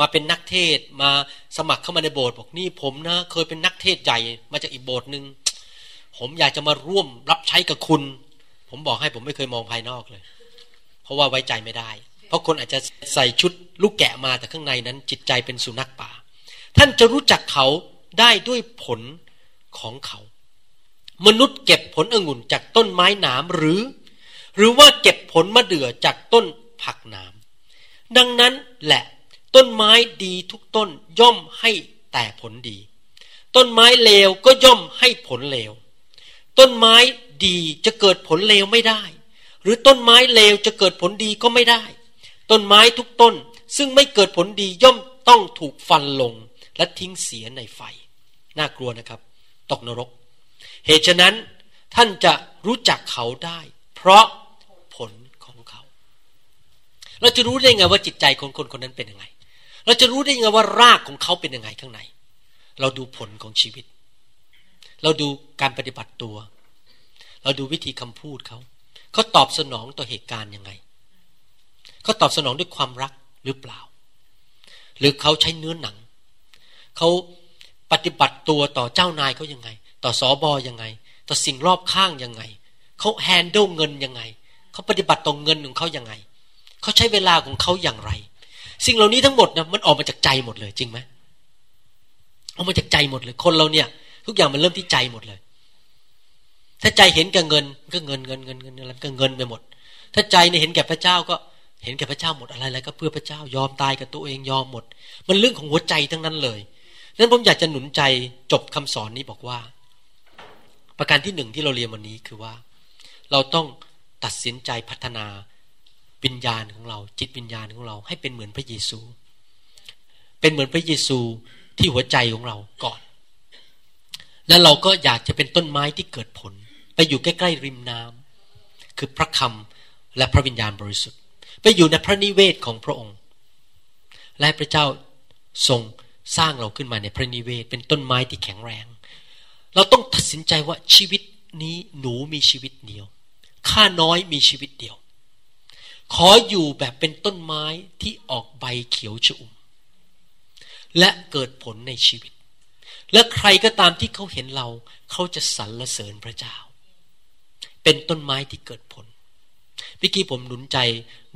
[SPEAKER 3] มาเป็นนักเทศมาสมัครเข้ามาในโบสถ์บอกนี่ผมนะ เคยเป็นนักเทศใหญ่มาจากอีกโบสถ์หนึ่งผมอยากจะมาร่วมรับใช้กับคุณ ผมบอกให้ผมไม่เคยมองภายนอกเลย เพราะว่าไว้ใจไม่ได้ เพราะคนอาจจะใส่ชุดลูกแกะมาแต่ข้างในนั้น จิตใจเป็นสุนัขป่า ท่านจะรู้จักเขาได้ด้วยผลของเขา มนุษย์เก็บผลองุ่นจากต้นไม้หนามหรือ หรือว่าเก็บผลมะเดื่อจากต้นผักหนามดังนั้นแหละ ต้นไม้ดีทุกต้นย่อมให้แต่ผลดี ต้นไม้เลวก็ย่อมให้ผลเลว ต้นไม้ดีจะเกิดผลเลวไม่ได้ หรือต้นไม้เลวจะเกิดผลดีก็ไม่ได้ ต้นไม้ทุกต้นซึ่งไม่เกิดผลดีย่อมต้องถูกฟันลงและทิ้งเสียในไฟ น่ากลัวนะครับ ตกนรก เหตุฉะนั้นท่านจะรู้จักเขาได้ เพราะผลของเขา เราจะรู้ได้ไงว่าจิตใจของคนคนนั้นเป็นยังไง เราจะรู้ได้ยังไงว่ารากของเขาเป็นยังไงข้างใน เราดูผลของชีวิต เราดูการปฏิบัติตัว เราดูวิธีคำพูดเขา เขาตอบสนองต่อเหตุการณ์ยังไง เขาตอบสนองด้วยความรักหรือเปล่า หรือเขาใช้เนื้อหนัง เขาปฏิบัติตัวต่อเจ้านายเขายังไง ต่อสอบอยังไง ต่อสิ่งรอบข้างยังไง เขาแฮนด์ดเงินยังไง เขาปฏิบัติต่อเงินของเขายังไง เขาใช้เวลาของเขาอย่างไร สิ่งเหล่านี้ทั้งหมดนะมันออกมาจากใจหมดเลย จริงไหมออกมาจากใจหมดเลย คนเราเนี่ย ทุกอย่างมันเริ่มที่ใจหมดเลย ถ้าใจเห็นแก่เงินก็เงินเงินเงินเงินอะไรก็เงินไปหมด ถ้าใจเนี่ยเห็นแก่พระเจ้าก็เห็นแก่พระเจ้าหมดอะไรอะไรก็เพื่อพระเจ้ายอมตายกับตัวเองยอมหมด มันเรื่องของหัวใจทั้งนั้นเลยนั้นผมอยากจะหนุนใจจบคำสอนนี้บอกว่า ประการที่หนึ่งที่เราเรียนวันนี้คือว่า เราต้องตัดสินใจพัฒนา วิญญาณของเรา จิตวิญญาณของเรา ให้เป็นเหมือนพระเยซู เป็นเหมือนพระเยซูที่หัวใจของเราก่อน แล้วเราก็อยากจะเป็นต้นไม้ที่เกิดผล ไปอยู่ใกล้ๆริมน้ำคือพระคำและพระวิญญาณบริสุทธิ์ ไปอยู่ในพระนิเวศของพระองค์ และพระเจ้าทรงสร้างเราขึ้นมาในพระนิเวศ เป็นต้นไม้ที่แข็งแรง เราต้องตัดสินใจว่าชีวิตนี้หนูมีชีวิตเดียวข้าน้อยมีชีวิตเดียว ขออยู่แบบเป็นต้นไม้ที่ออกใบเขียวชุ่ม และเกิดผลในชีวิต และใครก็ตามที่เขาเห็นเรา เขาจะสรรเสริญพระเจ้า เป็นต้นไม้ที่เกิดผลพี่กี้ผมหนุนใจ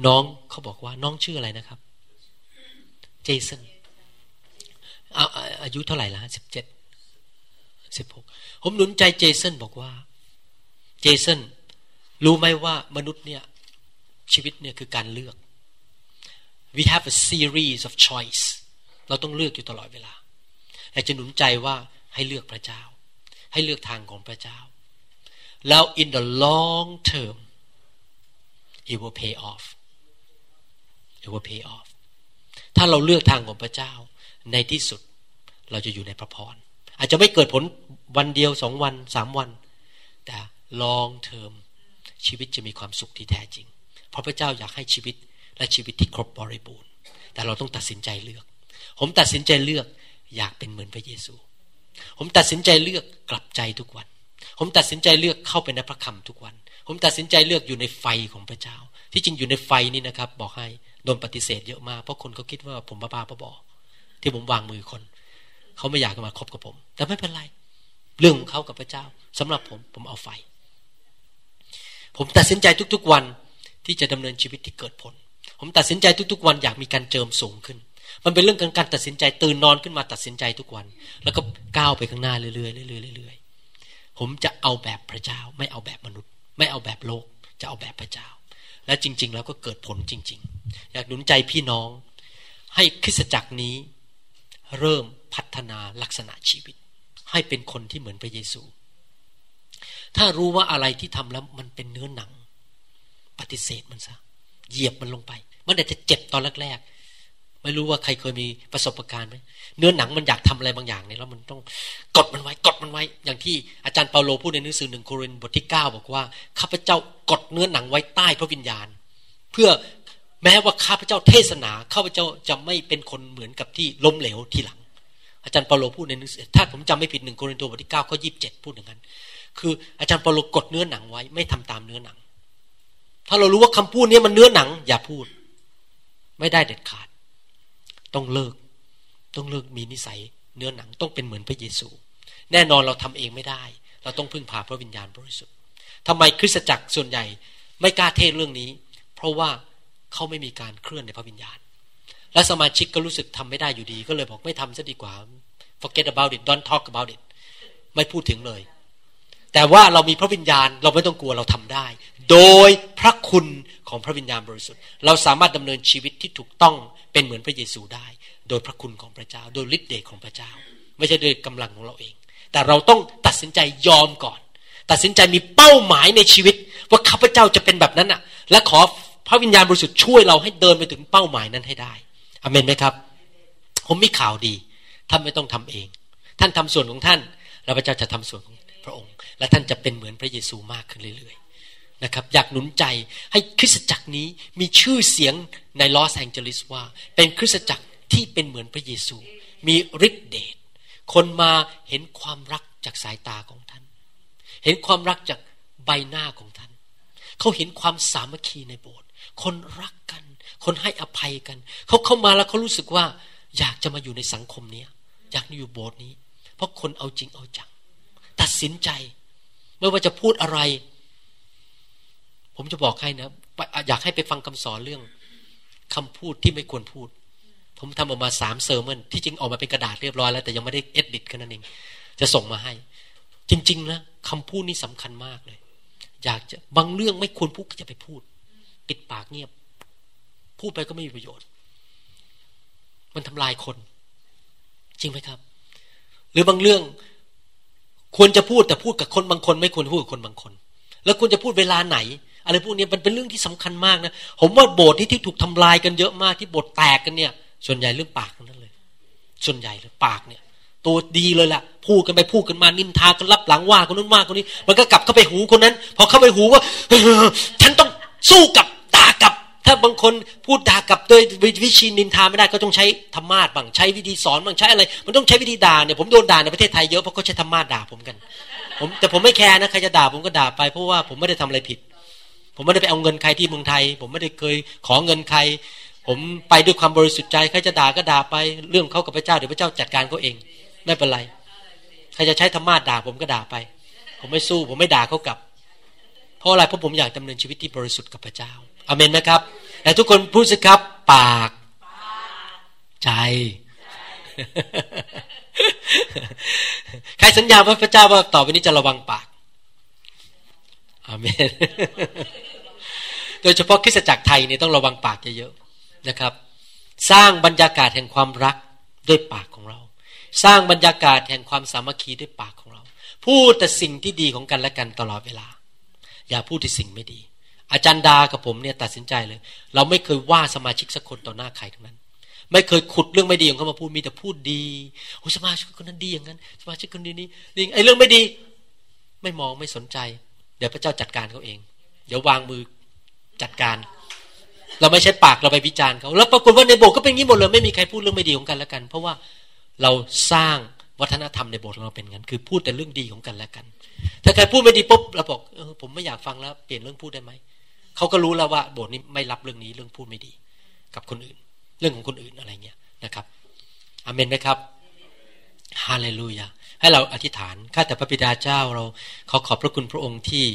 [SPEAKER 3] น้องเขาบอกว่าน้องชื่ออะไรนะครับ เจสันอาอายุเท่าไหร่ละสิบเจ็ดสิบหกผมหนุนใจเจสันบอกว่า เจสันรู้ไหมว่ามนุษย์เนี่ย ชีวิตเนี่ยคือการเลือก we have a series of choice เราต้องเลือกอยู่ตลอดเวลาอยากจะหนุนใจว่าให้เลือกพระเจ้า ให้เลือกทางของพระเจ้า แล้ว in the long term it will pay off it will pay off ถ้าเราเลือกทางของพระเจ้า ในที่สุดเราจะอยู่ในพระพรอาจจะไม่เกิดผลวันเดียวสองวันสามวัน แต่ long term ชีวิตจะมีความสุขที่แท้จริง ราะพระเจ้าอยากให้ชีวิตและชีวิตที่ครบบริบูรณ์ แต่เราต้องตัดสินใจเลือก ผมตัดสินใจเลือกอยากเป็นเหมือนพระเยซู ผมตัดสินใจเลือกกลับใจทุกวัน ผมตัดสินใจเลือกเข้าไปในพระคำทุกวัน ผมตัดสินใจเลือกอยู่ในไฟของพระเจ้า ที่จริงอยู่ในไฟนี่นะครับ บอกให้โดนปฏิเสธเยอะมากเพราะคนเขาคิดว่าผมบ้าบ้าบอที่ผมวางมือคนเขาไม่อยากมาคบกับผม แต่ไม่เป็นไร เรื่องของเขากับพระเจ้าสำหรับผมผมเอาไฟ ผมตัดสินใจทุกๆวัน ที่จะดำเนินชีวิตที่เกิดผล ผมตัดสินใจทุกๆวันอยากมีการเจิมสูงขึ้น มันเป็นเรื่องของการตัดสินใจตื่นนอนขึ้นมาตัดสินใจทุกวัน แล้วก็ก้าวไปข้างหน้าเรื่อยๆเรื่อยๆเรื่อยๆผมจะเอาแบบพระเจ้า ไม่เอาแบบมนุษย์ ไม่เอาแบบโลก จะเอาแบบพระเจ้า และจริง ๆ แล้วก็เกิดผลจริง ๆ อยากหนุนใจพี่น้อง ให้คริสตจักรนี้ เริ่มพัฒนาลักษณะชีวิต ให้เป็นคนที่เหมือนพระเยซู ถ้ารู้ว่าอะไรที่ทำแล้วมันเป็นเนื้อหนัง ปฏิเสธมันซะเหยียบมันลงไป มันอาจจะเจ็บตอนแรกๆไม่รู้ว่าใครเคยมีประสบการณ์ไหมเนื้อหนังมันอยากทำอะไรบางอย่างเนี่ยแล้วมันต้องกดมันไว้กดมันไว้ อย่างที่อาจารย์เปาโลพูดในหนังสือหนึ่งโครินธ์บทที่ 9 บอกว่าข้าพเจ้ากดเนื้อหนังไว้ใต้พระวิญญาณ เพื่อแม้ว่าข้าพเจ้าเทศนาข้าพเจ้าจะไม่เป็นคนเหมือนกับที่ล้มเหลวทีหลัง อาจารย์เปาโลพูดในหนังสือถ้าผมจำไม่ผิดหนึ่งโครินธ์บทที่9ข้อยีิบเจ็ดพูดอย่างนั้น คืออาจารย์เปาโลกดเนื้อหนังไว้ไม่ทำตามเนื้อหนัง ถ้าเรารู้ว่าคำพูดนี้มันเนื้อหนัง อย่าพูด ไม่ได้เด็ดขาด ต้องเลิก ต้องเลิกมีนิสัย เนื้อหนังต้องเป็นเหมือนพระเยซู แน่นอนเราทำเองไม่ได้ เราต้องพึ่งพาพระวิญญาณบริสุทธิ์ทำไมคริสตจักรส่วนใหญ่ ไม่กล้าเทศเรื่องนี้ เพราะว่าเขาไม่มีการเคลื่อนในพระวิญญาณ และสมาชิกก็รู้สึกทำไม่ได้อยู่ดี ก็เลยบอกไม่ทำซะดีกว่า forget about it don't talk about it ไม่พูดถึงเลย แต่ว่าเรามีพระวิญญาณ เราไม่ต้องกลัวเราทำได้ โดยพระคุณของพระวิญญาณบริสุทธิ์ เราสามารถดำเนินชีวิตที่ถูกต้องเป็นเหมือนพระเยซูได้ โดยพระคุณของพระเจ้า โดยฤทธิ์เดชของพระเจ้า ไม่ใช่โดยกำลังของเราเอง แต่เราต้องตัดสินใจยอมก่อน ตัดสินใจมีเป้าหมายในชีวิต ว่าข้าพเจ้าจะเป็นแบบนั้นอะ และขอพระวิญญาณบริสุทธิ์ช่วยเราให้เดินไปถึงเป้าหมายนั้นให้ได้อเมนไหมครับ ผมมีข่าวดี ท่านไม่ต้องทำเอง ท่านทำส่วนของท่าน แล้วพระเจ้าจะทำส่วนของพระองค์ และท่านจะเป็นเหมือนพระเยซูมากขึ้นเรื่อยๆ นะครับอยากหนุนใจให้คริสตจักรนี้มีชื่อเสียงในลอสแองเจลิสว่า เป็นคริสตจักรที่เป็นเหมือนพระเยซู มีฤทธิเดชคนมาเห็นความรักจากสายตาของท่าน เห็นความรักจากใบหน้าของท่าน เขาเห็นความสามัคคีในโบสถ์คนรักกัน คนให้อภัยกัน เขาเข้ามาแล้วเขารู้สึกว่า อยากจะมาอยู่ในสังคมนี้อยากอยู่โบสถ์นี้ เพราะคนเอาจริงเอาจัง ตัดสินใจ ไม่ว่าจะพูดอะไร ผมจะบอกให้นะอยากให้ไปฟังคำสอนเรื่องคำพูดที่ไม่ควรพูด ผมทำออกมาสาม sermon ที่จริงออกมาเป็นกระดาษเรียบร้อยแล้วแต่ยังไม่ได้ edit แค่นั้นเอง จะส่งมาให้ จริงๆนะคำพูดนี่สำคัญมากเลย อยากจะบางเรื่องไม่ควรพูดก็จะไปพูด ปิดปากเงียบ พูดไปก็ไม่มีประโยชน์ มันทำลายคน จริงไหมครับ หรือบางเรื่องควรจะพูดแต่พูดกับคนบางคน ไม่ควรพูดกับคนบางคน แล้วควรจะพูดเวลาไหน อะไรพวกนี้มันเป็นเรื่องที่สำคัญมากนะผมว่าโบสถ์ที่ที่ถูกทำลายกันเยอะมากที่โบสถ์แตกกันเนี่ย ส่วนใหญ่เรื่องปากนั่นเลย ส่วนใหญ่เลยปากเนี่ย ตัวดีเลยแหละพูดกันไปพูดกันมานินทากันรับหลังว่าคนนู้นว่าคนนี้ มันก็กลับเข้าไปหูคนนั้น พอเข้าไปหูว่าฉันต้องสู้กับด่ากับ ถ้าบางคนพูดด่ากับโดยวิชีนินทาไม่ได้ก็ต้องใช้ธรรมาทบ้างใช้วิธีสอนบ้างใช้อะไร มันต้องใช้วิธีด่าเนี่ยผมโดนด่าในประเทศไทยเยอะเพราะเขาใช้ธรรมาทด่าผมกัน ผมแต่ผมไม่แคร์นะใครจะด่าผมก็ด่าไปเพราะว่าผมไม่ได้ทำอะไรผิด ผมไม่ได้ไปเอาเงินใครที่เมืองไทย ผมไม่ได้เคยขอเงินใคร ผมไปด้วยความบริสุทธิ์ใจใครจะด่าก็ด่าไปเรื่องเขากับพระเจ้าเดี๋ยวพระเจ้าจัดการเขาเอง ไม่เป็นไรใครจะใช้ธรรมาทด่าผมก็ด่าไป ผมไม่สู้ ผมไม่ด่าเขากลับ เพราะอะไรเพราะผมอยากดำเนินชีวิตที่บริสุทธิ์กับพระเจ้าอเมนไหมครับแต่ทุกคนพูดสิครับ ปากใจใครสัญญาว่าพระเจ้าว่าต่อไปนี้จะระวังปาก อาเมน โดยเฉพาะคริสตจักรไทยนี่ต้องระวังปากเยอะๆนะครับ สร้างบรรยากาศแห่งความรักด้วยปากของเรา สร้างบรรยากาศแห่งความสามัคคีด้วยปากของเรา พูดแต่สิ่งที่ดีของกันและกันตลอดเวลา อย่าพูดที่สิ่งไม่ดี อาจารย์ดากับผมเนี่ยตัดสินใจเลย เราไม่เคยว่าสมาชิกสักคนต่อหน้าใครทั้งนั้นไม่เคยขุดเรื่องไม่ดีของเขามาพูดมีแต่พูดดีโอ้สมาชิกคนนั้นดีอย่างนั้น สมาชิกคนนี้นี่นี่ไอ้เรื่องไม่ดี ไม่มองไม่สนใจ เดี๋ยวพระเจ้าจัดการเขาเอง เดี๋ยววางมือจัดการ เราไม่ใช่ปากเราไปวิจารณ์เขาแล้วปรากฏว่าในโบสถ์ก็เป็นงี้หมดเลยไม่มีใครพูดเรื่องไม่ดีของกันและกัน เพราะว่าเราสร้างวัฒนธรรมในโบสถ์เราเป็นงั้น คือพูดแต่เรื่องดีของกันและกัน ถ้าใครพูดไม่ดีปุ๊บเราบอกเออผมไม่อยากฟังแล้วเปลี่ยนเรื่องพูดได้ไหมเขาก็รู้แล้วว่าโบสถ์นี้ไม่รับเรื่องนี้เรื่องพูดไม่ดี กับคนอื่น เรื่องของคนอื่นอะไรเงี้ยนะครับอเมนไหมครับฮาเลลูยา ให้เราอธิษฐานข้าแต่พระบิดาเจ้าเราขาขอบพระคุณพระองค์ที่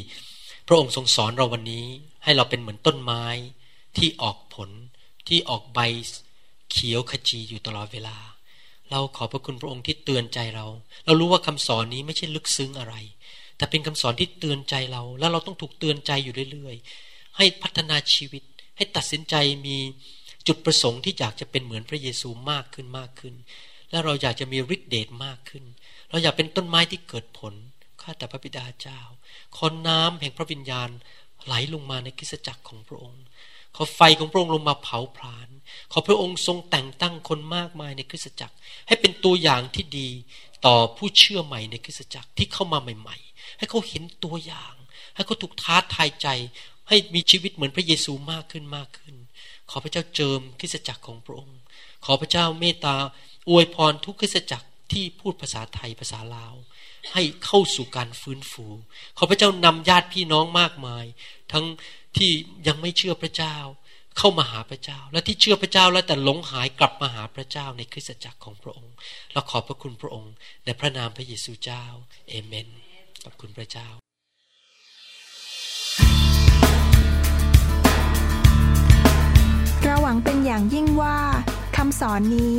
[SPEAKER 3] พระองค์ทรงสอนเราวันนี้ ให้เราเป็นเหมือนต้นไม้ที่ออกผลที่ออกใบเขียวขจีอยู่ตลอดเวลา เราขอพระคุณพระองค์ที่เตือนใจเรา เรารู้ว่าคำสอนนี้ไม่ใช่ลึกซึ้งอะไร แต่เป็นคำสอนที่เตือนใจเรา แล้วเราต้องถูกเตือนใจอยู่เรื่อยๆ ให้พัฒนาชีวิต ให้ตัดสินใจมีจุดประสงค์ที่อยากจะเป็นเหมือนพระเยซูมากขึ้นมากขึ้น และเราอยากจะมีฤทธิเดชมากขึ้น เราอยากเป็นต้นไม้ที่เกิดผลข้าแต่พระบิดาเจ้า ขอน้ำแห่งพระวิญญาณไหลลงมาในคริสตจักรของพระองค์ ขอไฟของพระองค์ลงมาเผาผลาญ ขอพระองค์ทรงแต่งตั้งคนมากมายในคริสตจักร ให้เป็นตัวอย่างที่ดีต่อผู้เชื่อใหม่ในคริสตจักรที่เข้ามาใหม่ ๆ ให้เขาเห็นตัวอย่าง ให้เขาถูกท้าทายใจ ให้มีชีวิตเหมือนพระเยซูมากขึ้นมากขึ้น ขอพระเจ้าเจิมคริสตจักรของพระองค์ ขอพระเจ้าเมตตา อวยพรทุกคริสจักรที่พูดภาษาไทยภาษาลาว ให้เข้าสู่การฟื้นฟูขอพระเจ้านำญาติพี่น้องมากมาย ทั้งที่ยังไม่เชื่อพระเจ้า เข้ามาหาพระเจ้า และที่เชื่อพระเจ้าแล้วแต่หลงหายกลับมาหาพระเจ้าในคริสตจักรของพระองค์เราขอบพระคุณพระองค์ในพระนามพระเยซูเจ้าเอเมนขอบคุณพระเจ้า
[SPEAKER 1] เราหวังเป็นอย่างยิ่งว่าคำสอนนี้